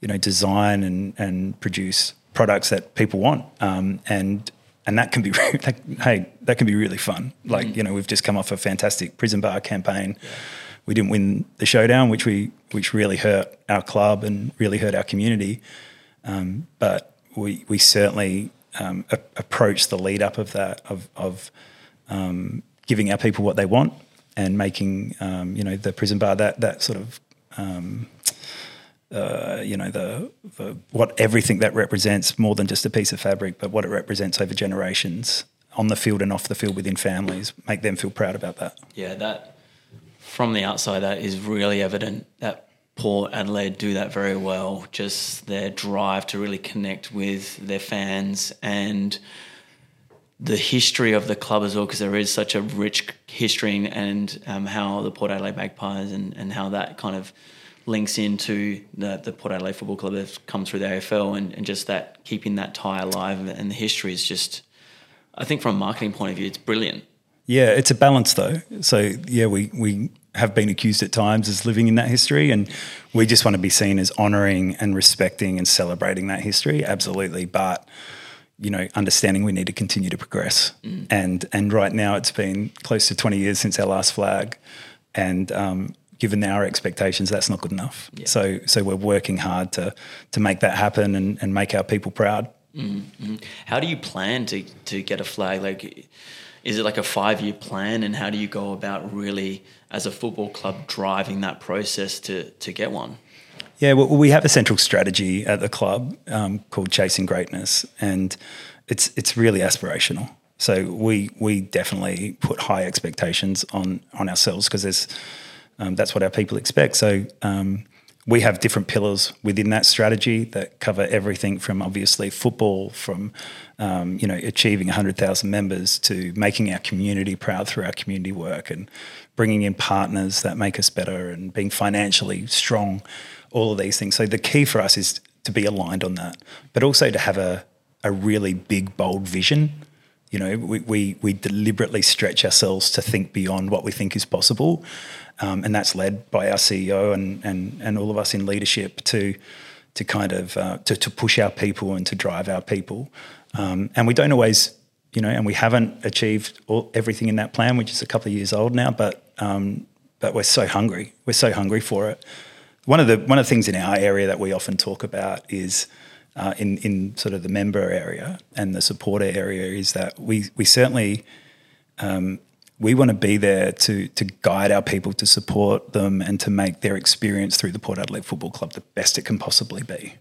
you know, design and, and produce products that people want. Um, and and that can be, that, hey, that can be really fun. Like, you know, we've just come off a fantastic prison bar campaign. We didn't win the showdown, which we which really hurt our club and really hurt our community. Um, but we we certainly um, a- approached the lead up of that of of um, giving our people what they want and making um, you know the prison bar that that sort of um, uh, you know the, the what everything that represents more than just a piece of fabric, but what it represents over generations on the field and off the field within families. Make them feel proud about that. Yeah, that from the outside, that is really evident that Port Adelaide do that very well. Just their drive to really connect with their fans and the history of the club as well, because there is such a rich history and um, how the Port Adelaide Magpies and, and how that kind of links into the, the Port Adelaide Football Club that's come through the AFL and, and just that keeping that tie alive and the history is just, I think from a marketing point of view, it's brilliant. Yeah, it's a balance though. So yeah, we we have been accused at times as living in that history, and we just want to be seen as honouring and respecting and celebrating that history. Absolutely, but you know, understanding we need to continue to progress. And and right now, it's been close to twenty years since our last flag, and um, given our expectations, that's not good enough. Yeah. So so we're working hard to to make that happen and, and make our people proud. How do you plan to to get a flag? Like, is it like a five year plan, and how do you go about really, as a football club, driving that process to to get one? Yeah, well, we have a central strategy at the club um, called Chasing Greatness, and it's it's really aspirational. So we we definitely put high expectations on on ourselves because there's um, that's what our people expect. So um, we have different pillars within that strategy that cover everything from obviously football, from um, you know achieving 100,000 members to making our community proud through our community work and bringing in partners that make us better and being financially strong. All of these things. So the key for us is to be aligned on that, but also to have a a really big, bold vision. You know, we, we, we deliberately stretch ourselves to think beyond what we think is possible. Um, and that's led by our CEO and, and, and all of us in leadership to, to kind of uh, to, to push our people and to drive our people. Um, and we don't always, you know, and we haven't achieved all, everything in that plan, which is a couple of years old now. But um, but we're so hungry. We're so hungry for it. One of the one of the things in our area that we often talk about is. Uh, in in sort of the member area and the supporter area is that we we certainly um, we want to be there to to guide our people to support them and to make their experience through the Port Adelaide Football Club the best it can possibly be.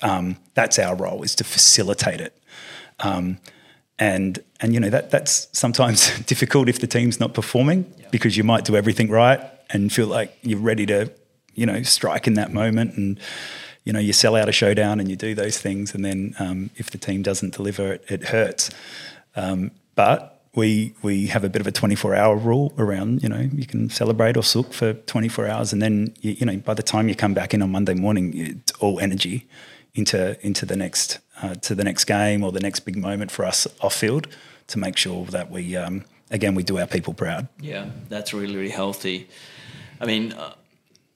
Um, that's our role is to facilitate it. Um, and and you know that that's sometimes difficult if the team's not performing yeah. because you might do everything right and feel like you're ready to you know strike in that moment and you know you sell out a showdown and you do those things and then um, if the team doesn't deliver it, it hurts um, but we we have a bit of a 24 hour rule around you know you can celebrate or sook for 24 hours and then you, you know by the time you come back in on Monday morning it's all energy into into the next uh, to the next game or the next big moment for us off field to make sure that we um, again we do our people proud. Yeah, that's really really healthy. I mean. Uh,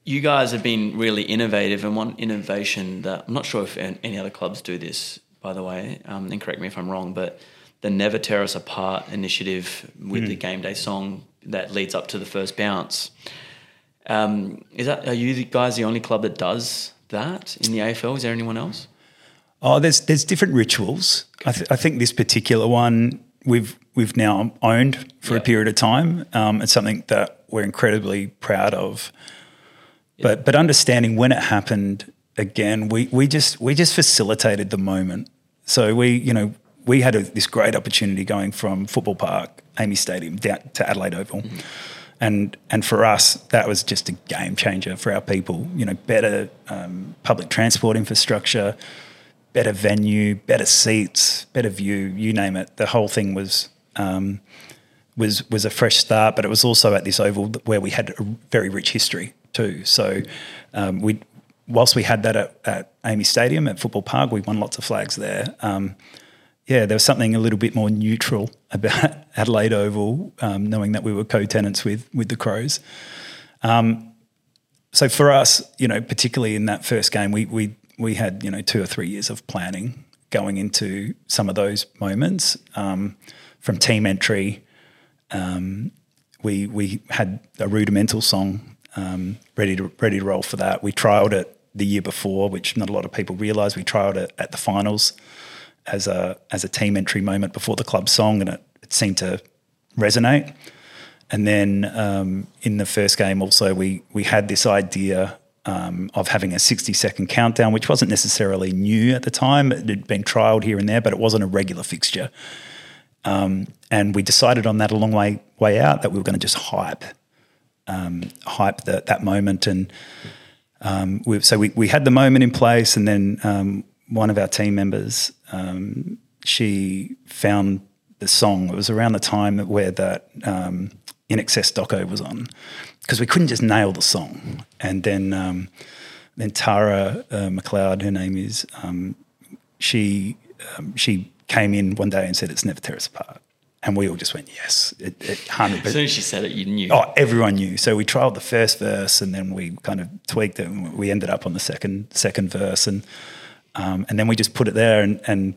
you guys have been really innovative, and one innovation that I'm not sure if any other clubs do this, by the way, um, and correct me if I'm wrong, but the Never Tear Us Apart initiative with mm. the game day song that leads up to the first bounce. Um, is that are you guys the only club that does that in the AFL? Is there anyone else? Oh, there's there's different rituals. I, th- I think this particular one we've we've now owned for a period of time. Um, it's something that we're incredibly proud of. But but understanding when it happened again, we we just we just facilitated the moment. So we you know we had a, this great opportunity going from Football Park, AAMI Stadium, down to Adelaide Oval. Mm-hmm. And, and for us, that was just a game changer for our people. You know, better um, public transport infrastructure, better venue, better seats, better view, you name it. The whole thing was um, was was a fresh start, but it was also at this oval where we had a very rich history too. So um, we, whilst we had that at, at AAMI Stadium at Football Park, we won lots of flags there. Um, yeah, there was something a little bit more neutral about Adelaide Oval, um, knowing that we were co-tenants with with the Crows. Um, so for us, you know, particularly in that first game, we we we had you know two or three years of planning going into some of those moments um, from team entry. Um, we we had a rudimental song um, ready to ready to roll for that. We trialed it the year before, which not a lot of people realise. We trialed it at the finals as a as a team entry moment before the club song, and it, it seemed to resonate. And then um, in the first game, also we we had this idea um, of having a 60 second countdown, which wasn't necessarily new at the time. It had been trialled here and there, but it wasn't a regular fixture. Um, and we decided on that a long way way out that we were going to just hype um, hype the, that moment and. Um, we, so we, we had the moment in place, and then um, one of our team members, um, she found the song. It was around the time where that um, INXS doco was on, because we couldn't just nail the song. And then, um, then Tara uh, McLeod, her name is, um, she um, she came in one day and said, "It's never tear us apart." And we all just went, yes, it, it 100 As soon as she said it, you knew. Oh, everyone knew. So we trialed the first verse and then we kind of tweaked it and we ended up on the second second verse. And um, and then we just put it there, and, and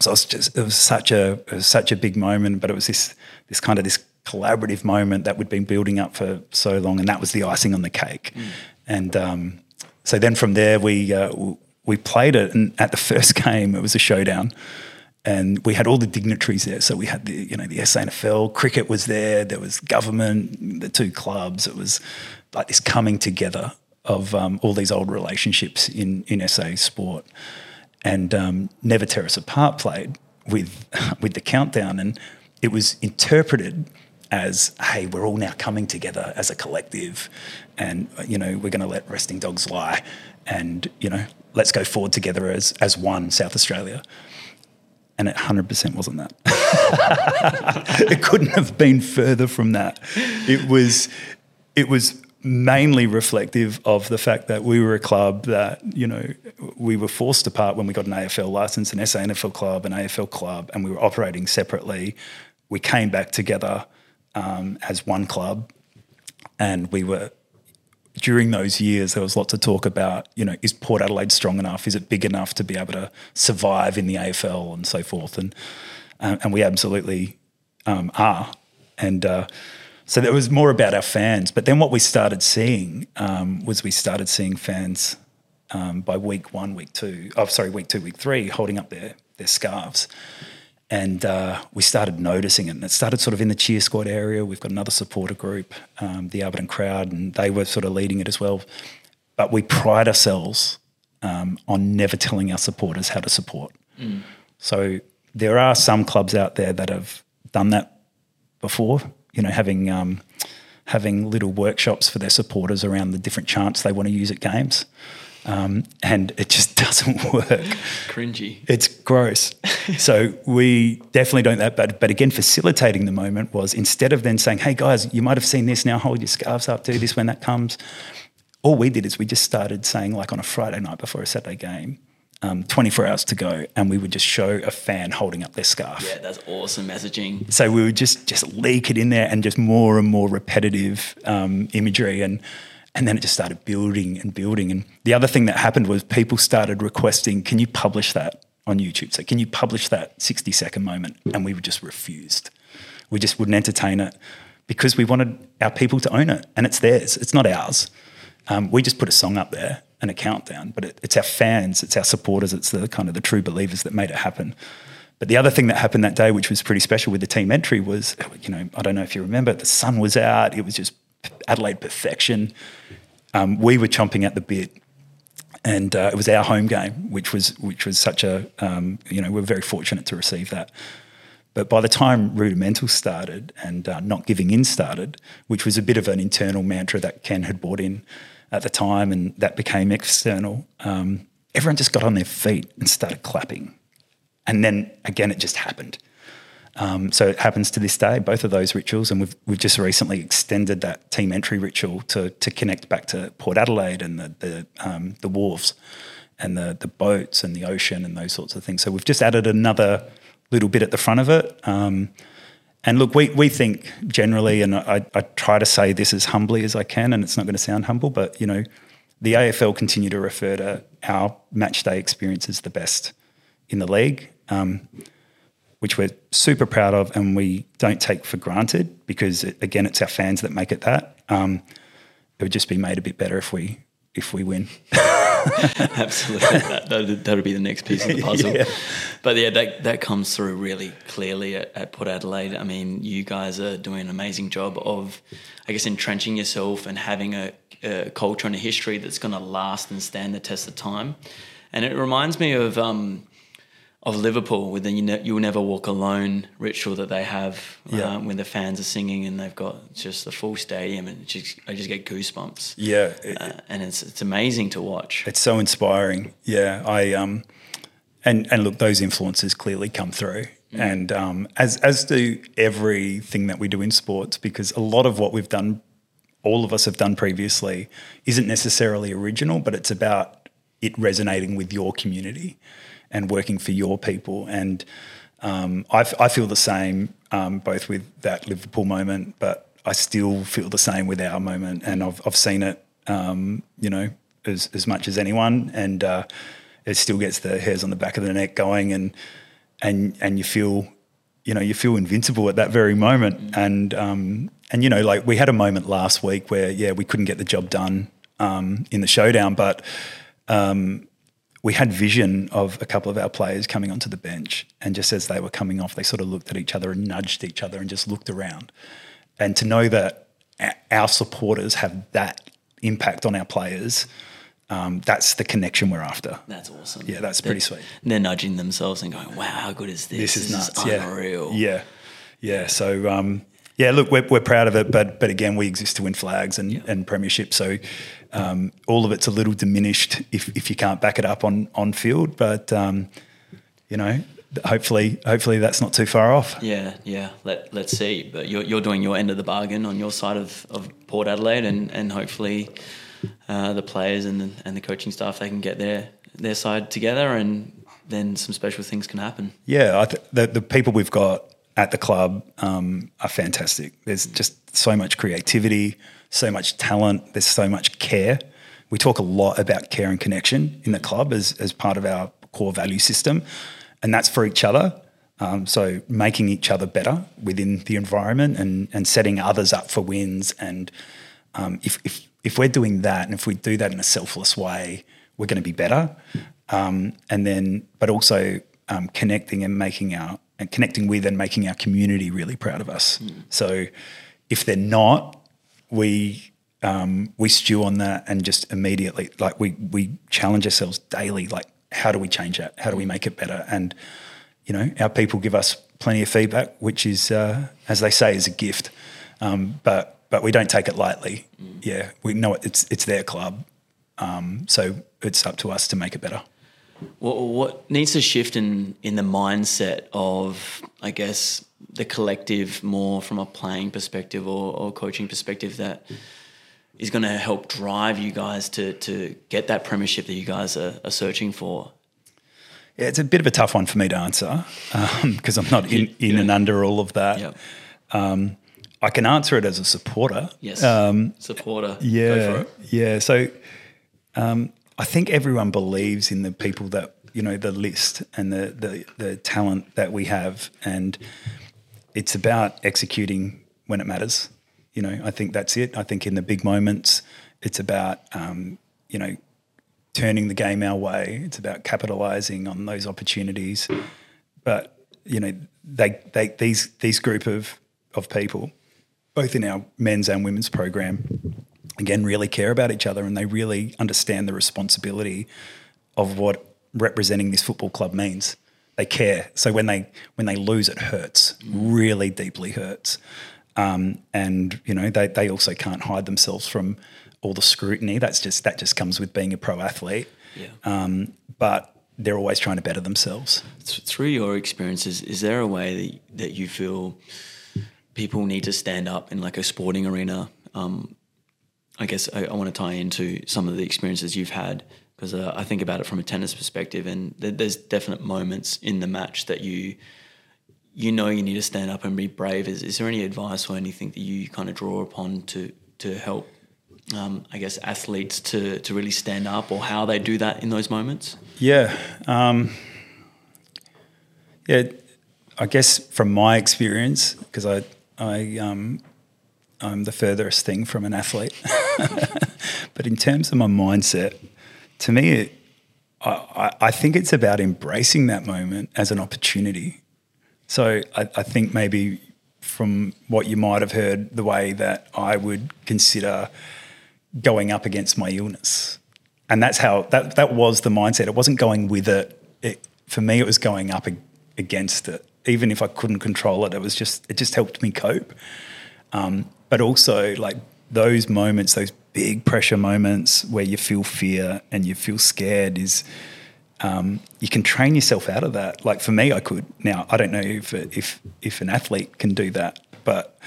so it was just it was such a it was such a big moment, but it was this this kind of this collaborative moment that we'd been building up for so long, and that was the icing on the cake. Mm. And um, so then from there we uh, we played it, and at the first game it was a showdown, and we had all the dignitaries there. So we had the you know the SANFL, cricket was there, there was government, the two clubs. It was like this coming together of um, all these old relationships in, in SA sport. And um, Never Tear Us Apart played with, with the countdown, and it was interpreted as, hey, we're all now coming together as a collective, and, you know, we're going to let resting dogs lie, and, you know, let's go forward together as, as one South Australia and it 100% wasn't that. it couldn't have been further from that. It was it was mainly reflective of the fact that we were a club that, you know, we were forced apart when we got an AFL license, an SANFL club, an AFL club, and we were operating separately. We came back together um, as one club and we were during those years, there was lots of talk about, you know, is Port Adelaide strong enough? Is it big enough to be able to survive in the AFL and so forth? And uh, and we absolutely um, are. And uh, so there was more about our fans. But then what we started seeing um, was we started seeing fans um, by week one, week two, oh, sorry, week two, week three, holding up their, their scarves. And uh, we started noticing it. And it started sort of in the cheer squad area. We've got another supporter group, um, the Alberton Crowd, and they were sort of leading it as well. But we pride ourselves um, on never telling our supporters how to support. Mm. So there are some clubs out there that have done that before, you know, having um, having little workshops for their supporters around the different chants they want to use at games. Um, and it just doesn't work. Cringy. It's gross. so we definitely don't that. But but again, facilitating the moment was instead of then saying, "Hey guys, you might have seen this. Now hold your scarves up. Do this when that comes." All we did is we just started saying, like on a Friday night before a Saturday game, um, 24 hours to go, and we would just show a fan holding up their scarf. Yeah, that's awesome messaging. So we would just just leak it in there, and just more and more repetitive um, imagery, and and then it just started building and building. And the other thing that happened was people started requesting, "Can you publish that on YouTube? So can you publish that 60 second moment?" And we were just refused. We just wouldn't entertain it because we wanted our people to own it, and it's theirs. It's not ours. Um, we just put a song up there and a countdown, but it, it's our fans, it's our supporters, it's the kind of the true believers that made it happen. But the other thing that happened that day, which was pretty special with the team entry, was you know I don't know if you remember, the sun was out. It was just Adelaide perfection. Um, we were chomping at the bit, and uh, it was our home game, which was which was such a um, you know we are very fortunate to receive that. But by the time Rudimental started and uh, Not Giving In started, which was a bit of an internal mantra that Ken had brought in at the time, and that became external. Um, everyone just got on their feet and started clapping, and then again, it just happened. Um, so it happens to this day, both of those rituals, and we've we've just recently extended that team entry ritual to to connect back to Port Adelaide and the the, um, the wharves and the the boats and the ocean and those sorts of things. So we've just added another little bit at the front of it. Um, and look, we, we think generally, and I, I try to say this as humbly as I can, and it's not going to sound humble, but you know, the AFL continue to refer to our match day experience as the best in the league, um, which we're super proud of, and we don't take for granted because it, again, it's our fans that make it that. Um, it would just be made a bit better if we if we win. Absolutely, that, that, that'll be the next piece of the puzzle. yeah. But yeah, that that comes through really clearly at, at Port Adelaide. I mean, you guys are doing an amazing job of, I guess, entrenching yourself and having a, a culture and a history that's going to last and stand the test of time. And it reminds me of um, of Liverpool with the you, ne- will never walk alone ritual that they have yeah. um, when the fans are singing and they've got just the full stadium and just, I just get goosebumps. Yeah, it, uh, and it's it's amazing to watch. It's so inspiring. Yeah, I um, and and look, those influences clearly come through, mm. and um, as as do everything that we do in sports, because a lot of what we've done, all of us have done previously, isn't necessarily original, but it's about it resonating with your community and working for your people. And um, I, I, feel the same um, both with that Liverpool moment, but I still feel the same with our moment. And I've, I've seen it, um, you know, as, as much as anyone. And uh, it still gets the hairs on the back of the neck going. And, and, and you feel, you know, you feel invincible at that very moment. Mm. And, um, and, you know, like we had a moment last week where, yeah, we couldn't get the job done um, in the showdown, but um, we had vision of a couple of our players coming onto the bench, and just as they were coming off, they sort of looked at each other and nudged each other and just looked around. And to know that our supporters have that impact on our players, um, that's the connection we're after. That's awesome. Yeah, that's pretty they're, sweet. They're nudging themselves and going, "Wow, how good is this? This is this nuts. Is unreal. Yeah, yeah. yeah. So um, yeah, look, we're, we're proud of it, but but again, we exist to win flags and, yeah. and premiership. So um, all of it's a little diminished if, if you can't back it up on on field. But um, you know, hopefully hopefully that's not too far off. Yeah, yeah. Let let's see. But you're you're doing your end of the bargain on your side of, of Port Adelaide, and and hopefully uh, the players and the, and the coaching staff they can get their their side together, and then some special things can happen. Yeah, th- the the people we've got at the club um, are fantastic. There's just so much creativity, so much talent. There's so much care. We talk a lot about care and connection in the club as as part of our core value system, and that's for each other. Um, so making each other better within the environment and and setting others up for wins. And um, if if if we're doing that, and if we do that in a selfless way, we're going to be better. Um, and then, but also um, connecting and making our and connecting with and making our community really proud of us. Mm. So if they're not, we um, we stew on that and just immediately like we we challenge ourselves daily. Like, how do we change that? How do we make it better? And you know, our people give us plenty of feedback, which is, uh, as they say, is a gift. Um, but but we don't take it lightly. Mm. Yeah, we know it's it's their club, um, so it's up to us to make it better. What, what needs to shift in in the mindset of, I guess, the collective more from a playing perspective or, or coaching perspective that is going to help drive you guys to to get that premiership that you guys are, are searching for? Yeah, it's a bit of a tough one for me to answer because um, I'm not in, in yeah. and under all of that. Yep. Um, I can answer it as a supporter. Yes, um, supporter. Yeah, yeah. So um, I think everyone believes in the people that you know the list and the the, the talent that we have, and it's about executing when it matters. You know, I think that's it. I think in the big moments, it's about um, you know turning the game our way. It's about capitalizing on those opportunities. But you know, they, they these these group of of people, both in our men's and women's program, again, really care about each other and they really understand the responsibility of what representing this football club means. They care. So when they when they lose, it hurts. Really deeply hurts. Um, and you know they they also can't hide themselves from all the scrutiny. That's just that just comes with being a pro athlete. Yeah. Um, but they're always trying to better themselves. Through your experiences, is there a way that, that you feel people need to stand up in like a sporting arena? Um, I guess I, I, want to tie into some of the experiences you've had because uh, I think about it from a tennis perspective, and th- there's definite moments in the match that you you know you need to stand up and be brave. Is, is there any advice or anything that you kind of draw upon to to help um, I guess, athletes to, to really stand up or how they do that in those moments? Yeah. Um, yeah, I guess from my experience, because I, I, um, I'm the furthest thing from an athlete. but in terms of my mindset, to me, it, I, I think it's about embracing that moment as an opportunity. So I, I think maybe from what you might have heard, the way that I would consider going up against my illness. And that's how that that was the mindset. It wasn't going with it. it for me, it was going up against it. Even if I couldn't control it, it was just it just helped me cope. Um, but also like those moments, those big pressure moments where you feel fear and you feel scared is um, you can train yourself out of that. Like for me, I could. Now I don't know if if if an athlete can do that, but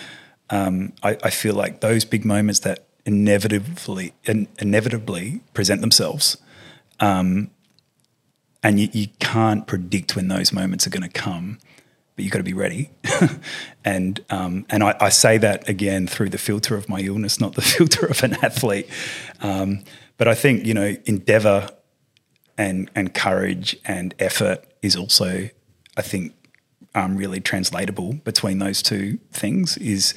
um, I, I, feel like those big moments that inevitably in, inevitably present themselves. Um, and you, you can't predict when those moments are going to come, but you've got to be ready. and um, and I, I, say that again through the filter of my illness, not the filter of an athlete. Um, but I think you know endeavor and and courage and effort is also, I think, um, really translatable between those two things. Is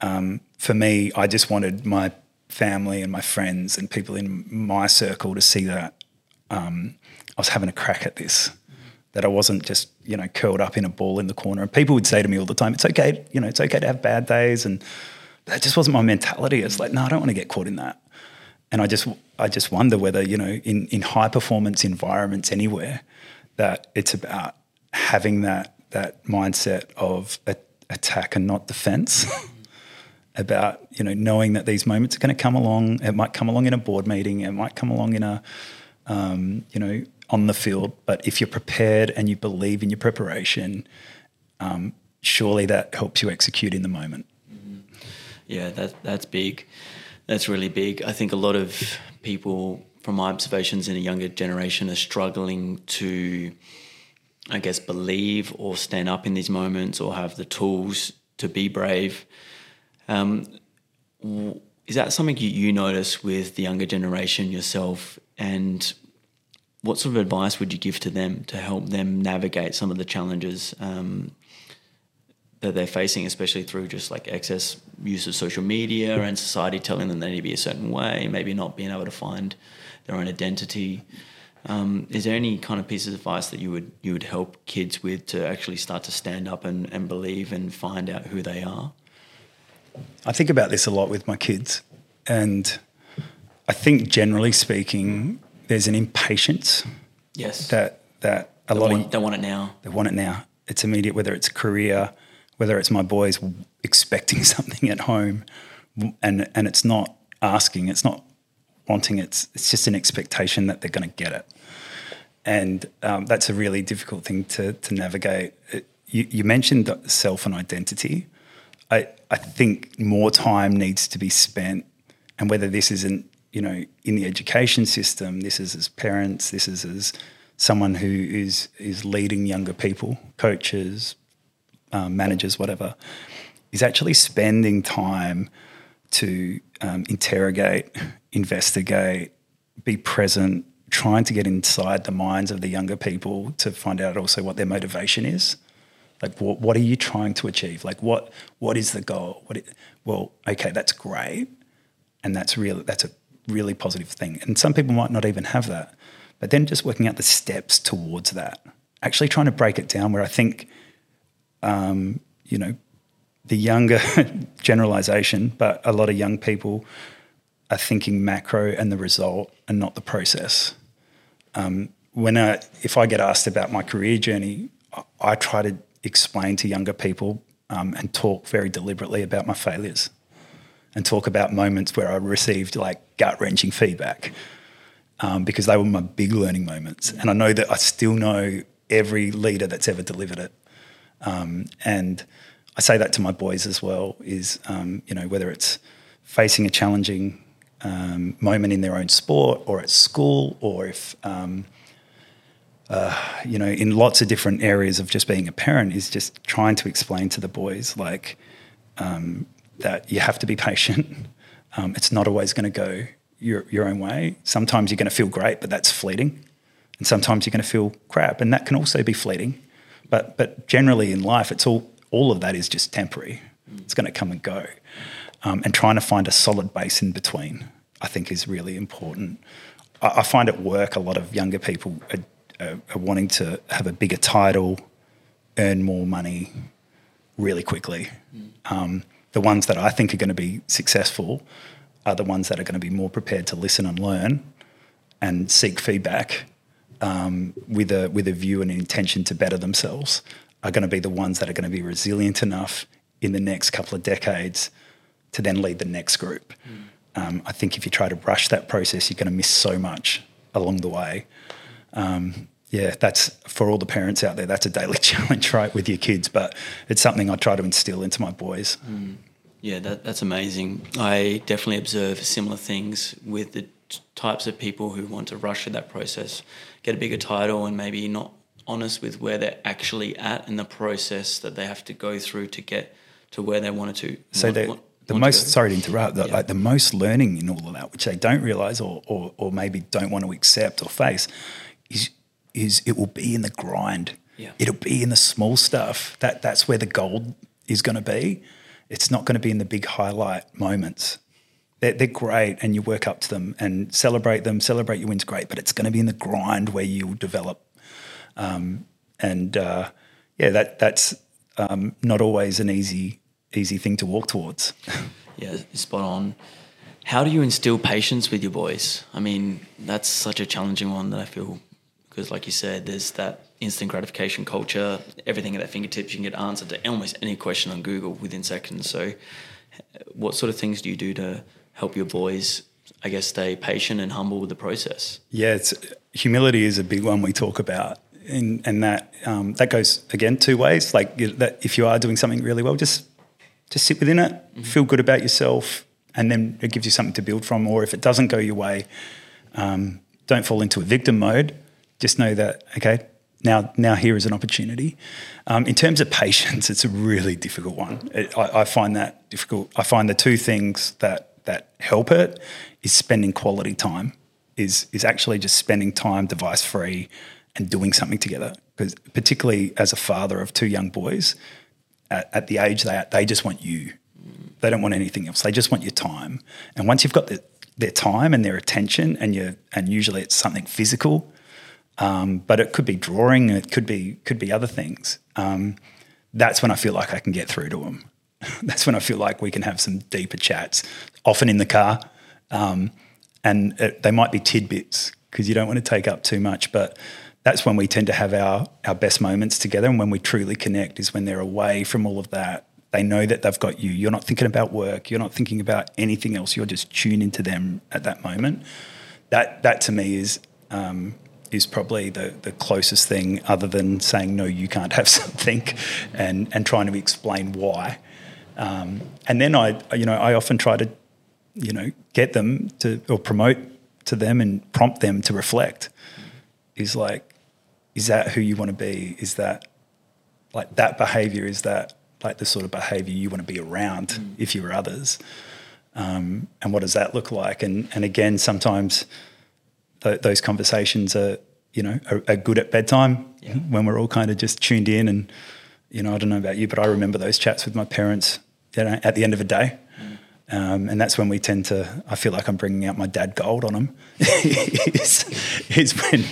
um, for me, I just wanted my family and my friends and people in my circle to see that um, I was having a crack at this, that I wasn't just you know curled up in a ball in the corner. And people would say to me all the time, "It's okay, you know, it's okay to have bad days," and that just wasn't my mentality. It's like, no, I don't want to get caught in that. And I just, I just wonder whether you know, in in high performance environments anywhere, that it's about having that that mindset of a, attack and not defense. about you know knowing that these moments are going to come along. It might come along in a board meeting. It might come along in a um, you know on the field. But if you're prepared and you believe in your preparation, um, surely that helps you execute in the moment. Mm-hmm. Yeah, that that's big. That's really big. I think a lot of people, from my observations in a younger generation, are struggling to I guess, believe or stand up in these moments or have the tools to be brave. Um, is that something you, you notice with the younger generation yourself? And what sort of advice would you give to them to help them navigate some of the challenges um, that they're facing, especially through just like excess use of social media and society telling them they need to be a certain way, maybe not being able to find their own identity? Um, is there any kind of pieces of advice that you would you would help kids with to actually start to stand up and, and believe and find out who they are? I think about this a lot with my kids, and I think generally speaking, there's an impatience. Yes. That that a they lot want, of they want it now. They want it now. It's immediate, whether it's career, whether it's my boys expecting something at home, and and it's not asking, it's not wanting, it's it's just an expectation that they're going to get it, and um, that's a really difficult thing to to navigate. It, you, you mentioned self and identity. I I think more time needs to be spent, and whether this isn't you know, in the education system, this is as parents, this is as someone who is is leading younger people, coaches, um, managers, whatever, is actually spending time to um, interrogate, investigate, be present, trying to get inside the minds of the younger people to find out also what their motivation is. Like, what, what are you trying to achieve? Like, what what is the goal? What? It, well, okay, that's great, and that's real. That's a really positive thing. And some people might not even have that. But then just working out the steps towards that, actually trying to break it down where I think, um, you know, the younger generalization, but a lot of young people are thinking macro and the result and not the process. Um, when I, if I get asked about my career journey, I, I try to explain to younger people um, and talk very deliberately about my failures and talk about moments where I received like gut wrenching feedback um, because they were my big learning moments. And I know that I still know every leader that's ever delivered it. Um, and I say that to my boys as well is, um, you know, whether it's facing a challenging um, moment in their own sport or at school or if, um, uh, you know, in lots of different areas of just being a parent is just trying to explain to the boys like, um, that you have to be patient. Um, it's not always going to go your, your own way. Sometimes you're going to feel great, but that's fleeting. And sometimes you're going to feel crap, and that can also be fleeting. But, but generally in life, it's all, all of that is just temporary. It's going to come and go. Um, and trying to find a solid base in between, I think, is really important. I, I find at work a lot of younger people are, are, are wanting to have a bigger title, earn more money really quickly. Mm. Um, the ones that I think are going to be successful are the ones that are going to be more prepared to listen and learn and seek feedback um, with a with a view and intention to better themselves are going to be the ones that are going to be resilient enough in the next couple of decades to then lead the next group. Mm. Um, I think if you try to rush that process, you're going to miss so much along the way. Um, yeah, that's for all the parents out there. That's a daily challenge, right, with your kids. But it's something I try to instill into my boys. Mm. Yeah, that, that's amazing. I definitely observe similar things with the t- types of people who want to rush through that process, get a bigger title, and maybe not honest with where they're actually at in the process that they have to go through to get to where they wanted to. So want, want, the most sorry to interrupt, the, yeah. like the most learning in all of that, which they don't realize or, or or maybe don't want to accept or face, is is it will be in the grind. Yeah. It'll be in the small stuff. That that's where the gold is going to be. It's not going to be in the big highlight moments. They're, they're great, and you work up to them and celebrate them. Celebrate your wins, great, but it's going to be in the grind where you develop. Um, and uh, yeah, that that's um, not always an easy easy thing to walk towards. yeah, spot on. How do you instill patience with your boys? I mean, that's such a challenging one that I feel because, like you said, there's that instant gratification culture. Everything at their fingertips, you can get answered to almost any question on Google within seconds. So, what sort of things do you do to help your boys, I guess, stay patient and humble with the process? Yeah, it's humility is a big one we talk about, and and that um, that goes again two ways. Like that, if you are doing something really well, just just sit within it, mm-hmm. feel good about yourself, and then it gives you something to build from. Or if it doesn't go your way, um, don't fall into a victim mode just know that okay, now now here is an opportunity. Um, in terms of patience, it's a really difficult one. It, I, I, find that difficult. I find the two things that that help it is spending quality time. Is is actually just spending time device free and doing something together. Because particularly as a father of two young boys, at, at the age they are, they just want you. They don't want anything else. They just want your time. And once you've got the, their time and their attention, and you and usually it's something physical um, but it could be drawing, it could be could be other things. Um, that's when I feel like I can get through to them. that's when I feel like we can have some deeper chats, often in the car, um, and it, they might be tidbits because you don't want to take up too much. But that's when we tend to have our our best moments together, and when we truly connect is when they're away from all of that. They know that they've got you. You're not thinking about work. You're not thinking about anything else. You're just tuned into them at that moment. That that to me is um, is probably the, the closest thing other than saying no you can't have something and and trying to explain why. Um, and then I you know I often try to you know get them to or promote to them and prompt them to reflect. Is like is that who you want to be? Is that like that behavior is that like the sort of behavior you want to be around mm. if you were others? Um, and what does that look like? And and again sometimes th- those conversations are you know are, are good at bedtime yeah. when we're all kind of just tuned in and you know I don't know about you but I remember those chats with my parents you know, at the end of a day mm. um, and that's when we tend to I feel like I'm bringing out my dad gold on them is, is when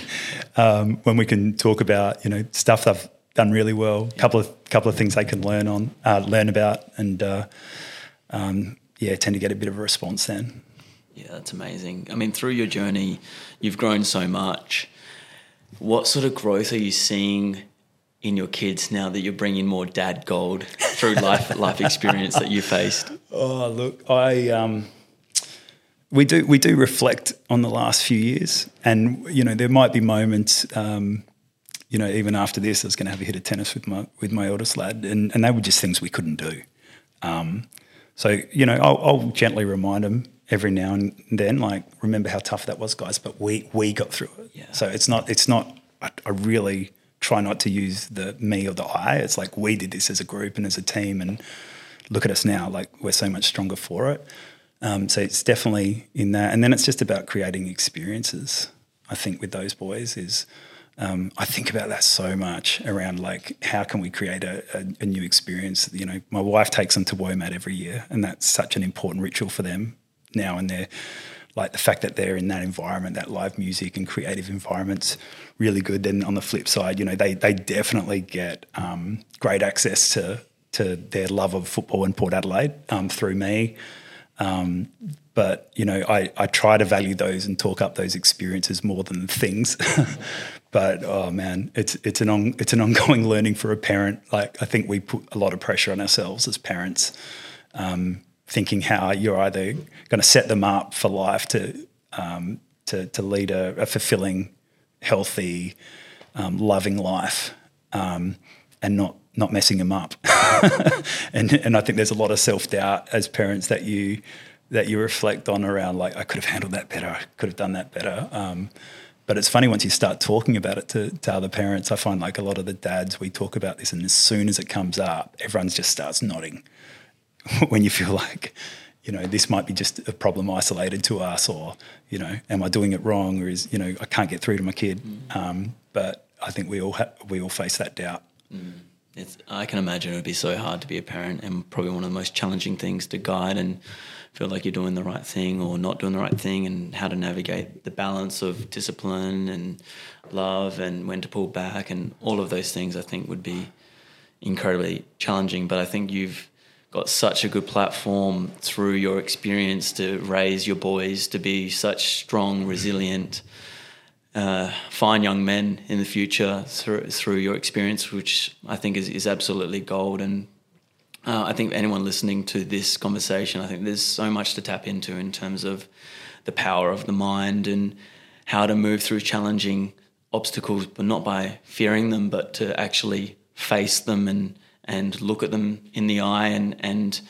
um, when we can talk about you know stuff they've done really well a couple of couple of things they can learn on uh, learn about and uh, um, yeah tend to get a bit of a response then yeah, that's amazing. I mean, through your journey, you've grown so much. What sort of growth are you seeing in your kids now that you're bringing more dad gold through life life experience that you faced? Oh, look, I um, we do we do reflect on the last few years, and you know there might be moments. Um, you know, even after this, I was going to have a hit of tennis with my with my oldest lad, and, and they were just things we couldn't do. Um, so you know, I'll, I'll gently remind them every now and then, like remember how tough that was, guys. But we we got through it. Yeah. So it's not it's not. I, I, really try not to use the me or the I. It's like we did this as a group and as a team, and look at us now. Like we're so much stronger for it. Um, so it's definitely in that, and then it's just about creating experiences. I think with those boys is. Um, I think about that so much around like how can we create a, a, a, new experience. You know, my wife takes them to WOMAD every year, and that's such an important ritual for them now and they're like the fact that they're in that environment, that live music and creative environment's really good. Then on the flip side, you know, they they definitely get um, great access to to their love of football in Port Adelaide um, through me. Um, but you know, I, I try to value those and talk up those experiences more than things. but oh man, it's it's an on, it's an ongoing learning for a parent. Like I think we put a lot of pressure on ourselves as parents. Um, thinking how you're either going to set them up for life to um, to, to lead a, a fulfilling, healthy, um, loving life, um, and not not messing them up. and and I think there's a lot of self doubt as parents that you that you reflect on around like I could have handled that better, I could have done that better. Um, but it's funny once you start talking about it to, to other parents. I find like a lot of the dads we talk about this, and as soon as it comes up, everyone just starts nodding when you feel like, you know, this might be just a problem isolated to us, or you know, am I doing it wrong, or is you know, I can't get through to my kid. Mm. Um, but I think we all ha- we all face that doubt. Mm. It's, I can imagine it would be so hard to be a parent, and probably one of the most challenging things to guide and feel like you're doing the right thing or not doing the right thing, and how to navigate the balance of discipline and love, and when to pull back, and all of those things. I think would be incredibly challenging. But I think you've got such a good platform through your experience to raise your boys to be such strong, resilient, uh, fine young men in the future through through your experience, which I think is, is absolutely gold. And uh, I think anyone listening to this conversation, I think there's so much to tap into in terms of the power of the mind and how to move through challenging obstacles, but not by fearing them, but to actually face them and and look at them in the eye and and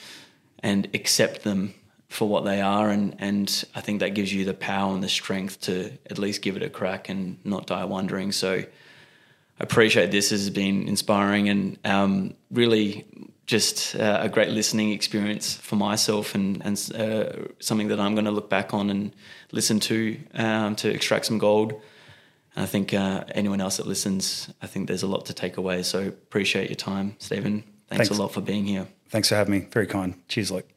and accept them for what they are and and I think that gives you the power and the strength to at least give it a crack and not die wondering so I appreciate this has been inspiring and um, really just uh, a great listening experience for myself and, and uh, something that I'm going to look back on and listen to um, to extract some gold. And I think uh, anyone else that listens, I think there's a lot to take away. So appreciate your time, Stephen. Thanks, Thanks. a lot for being here. Thanks for having me. Very kind. Cheers, Luke.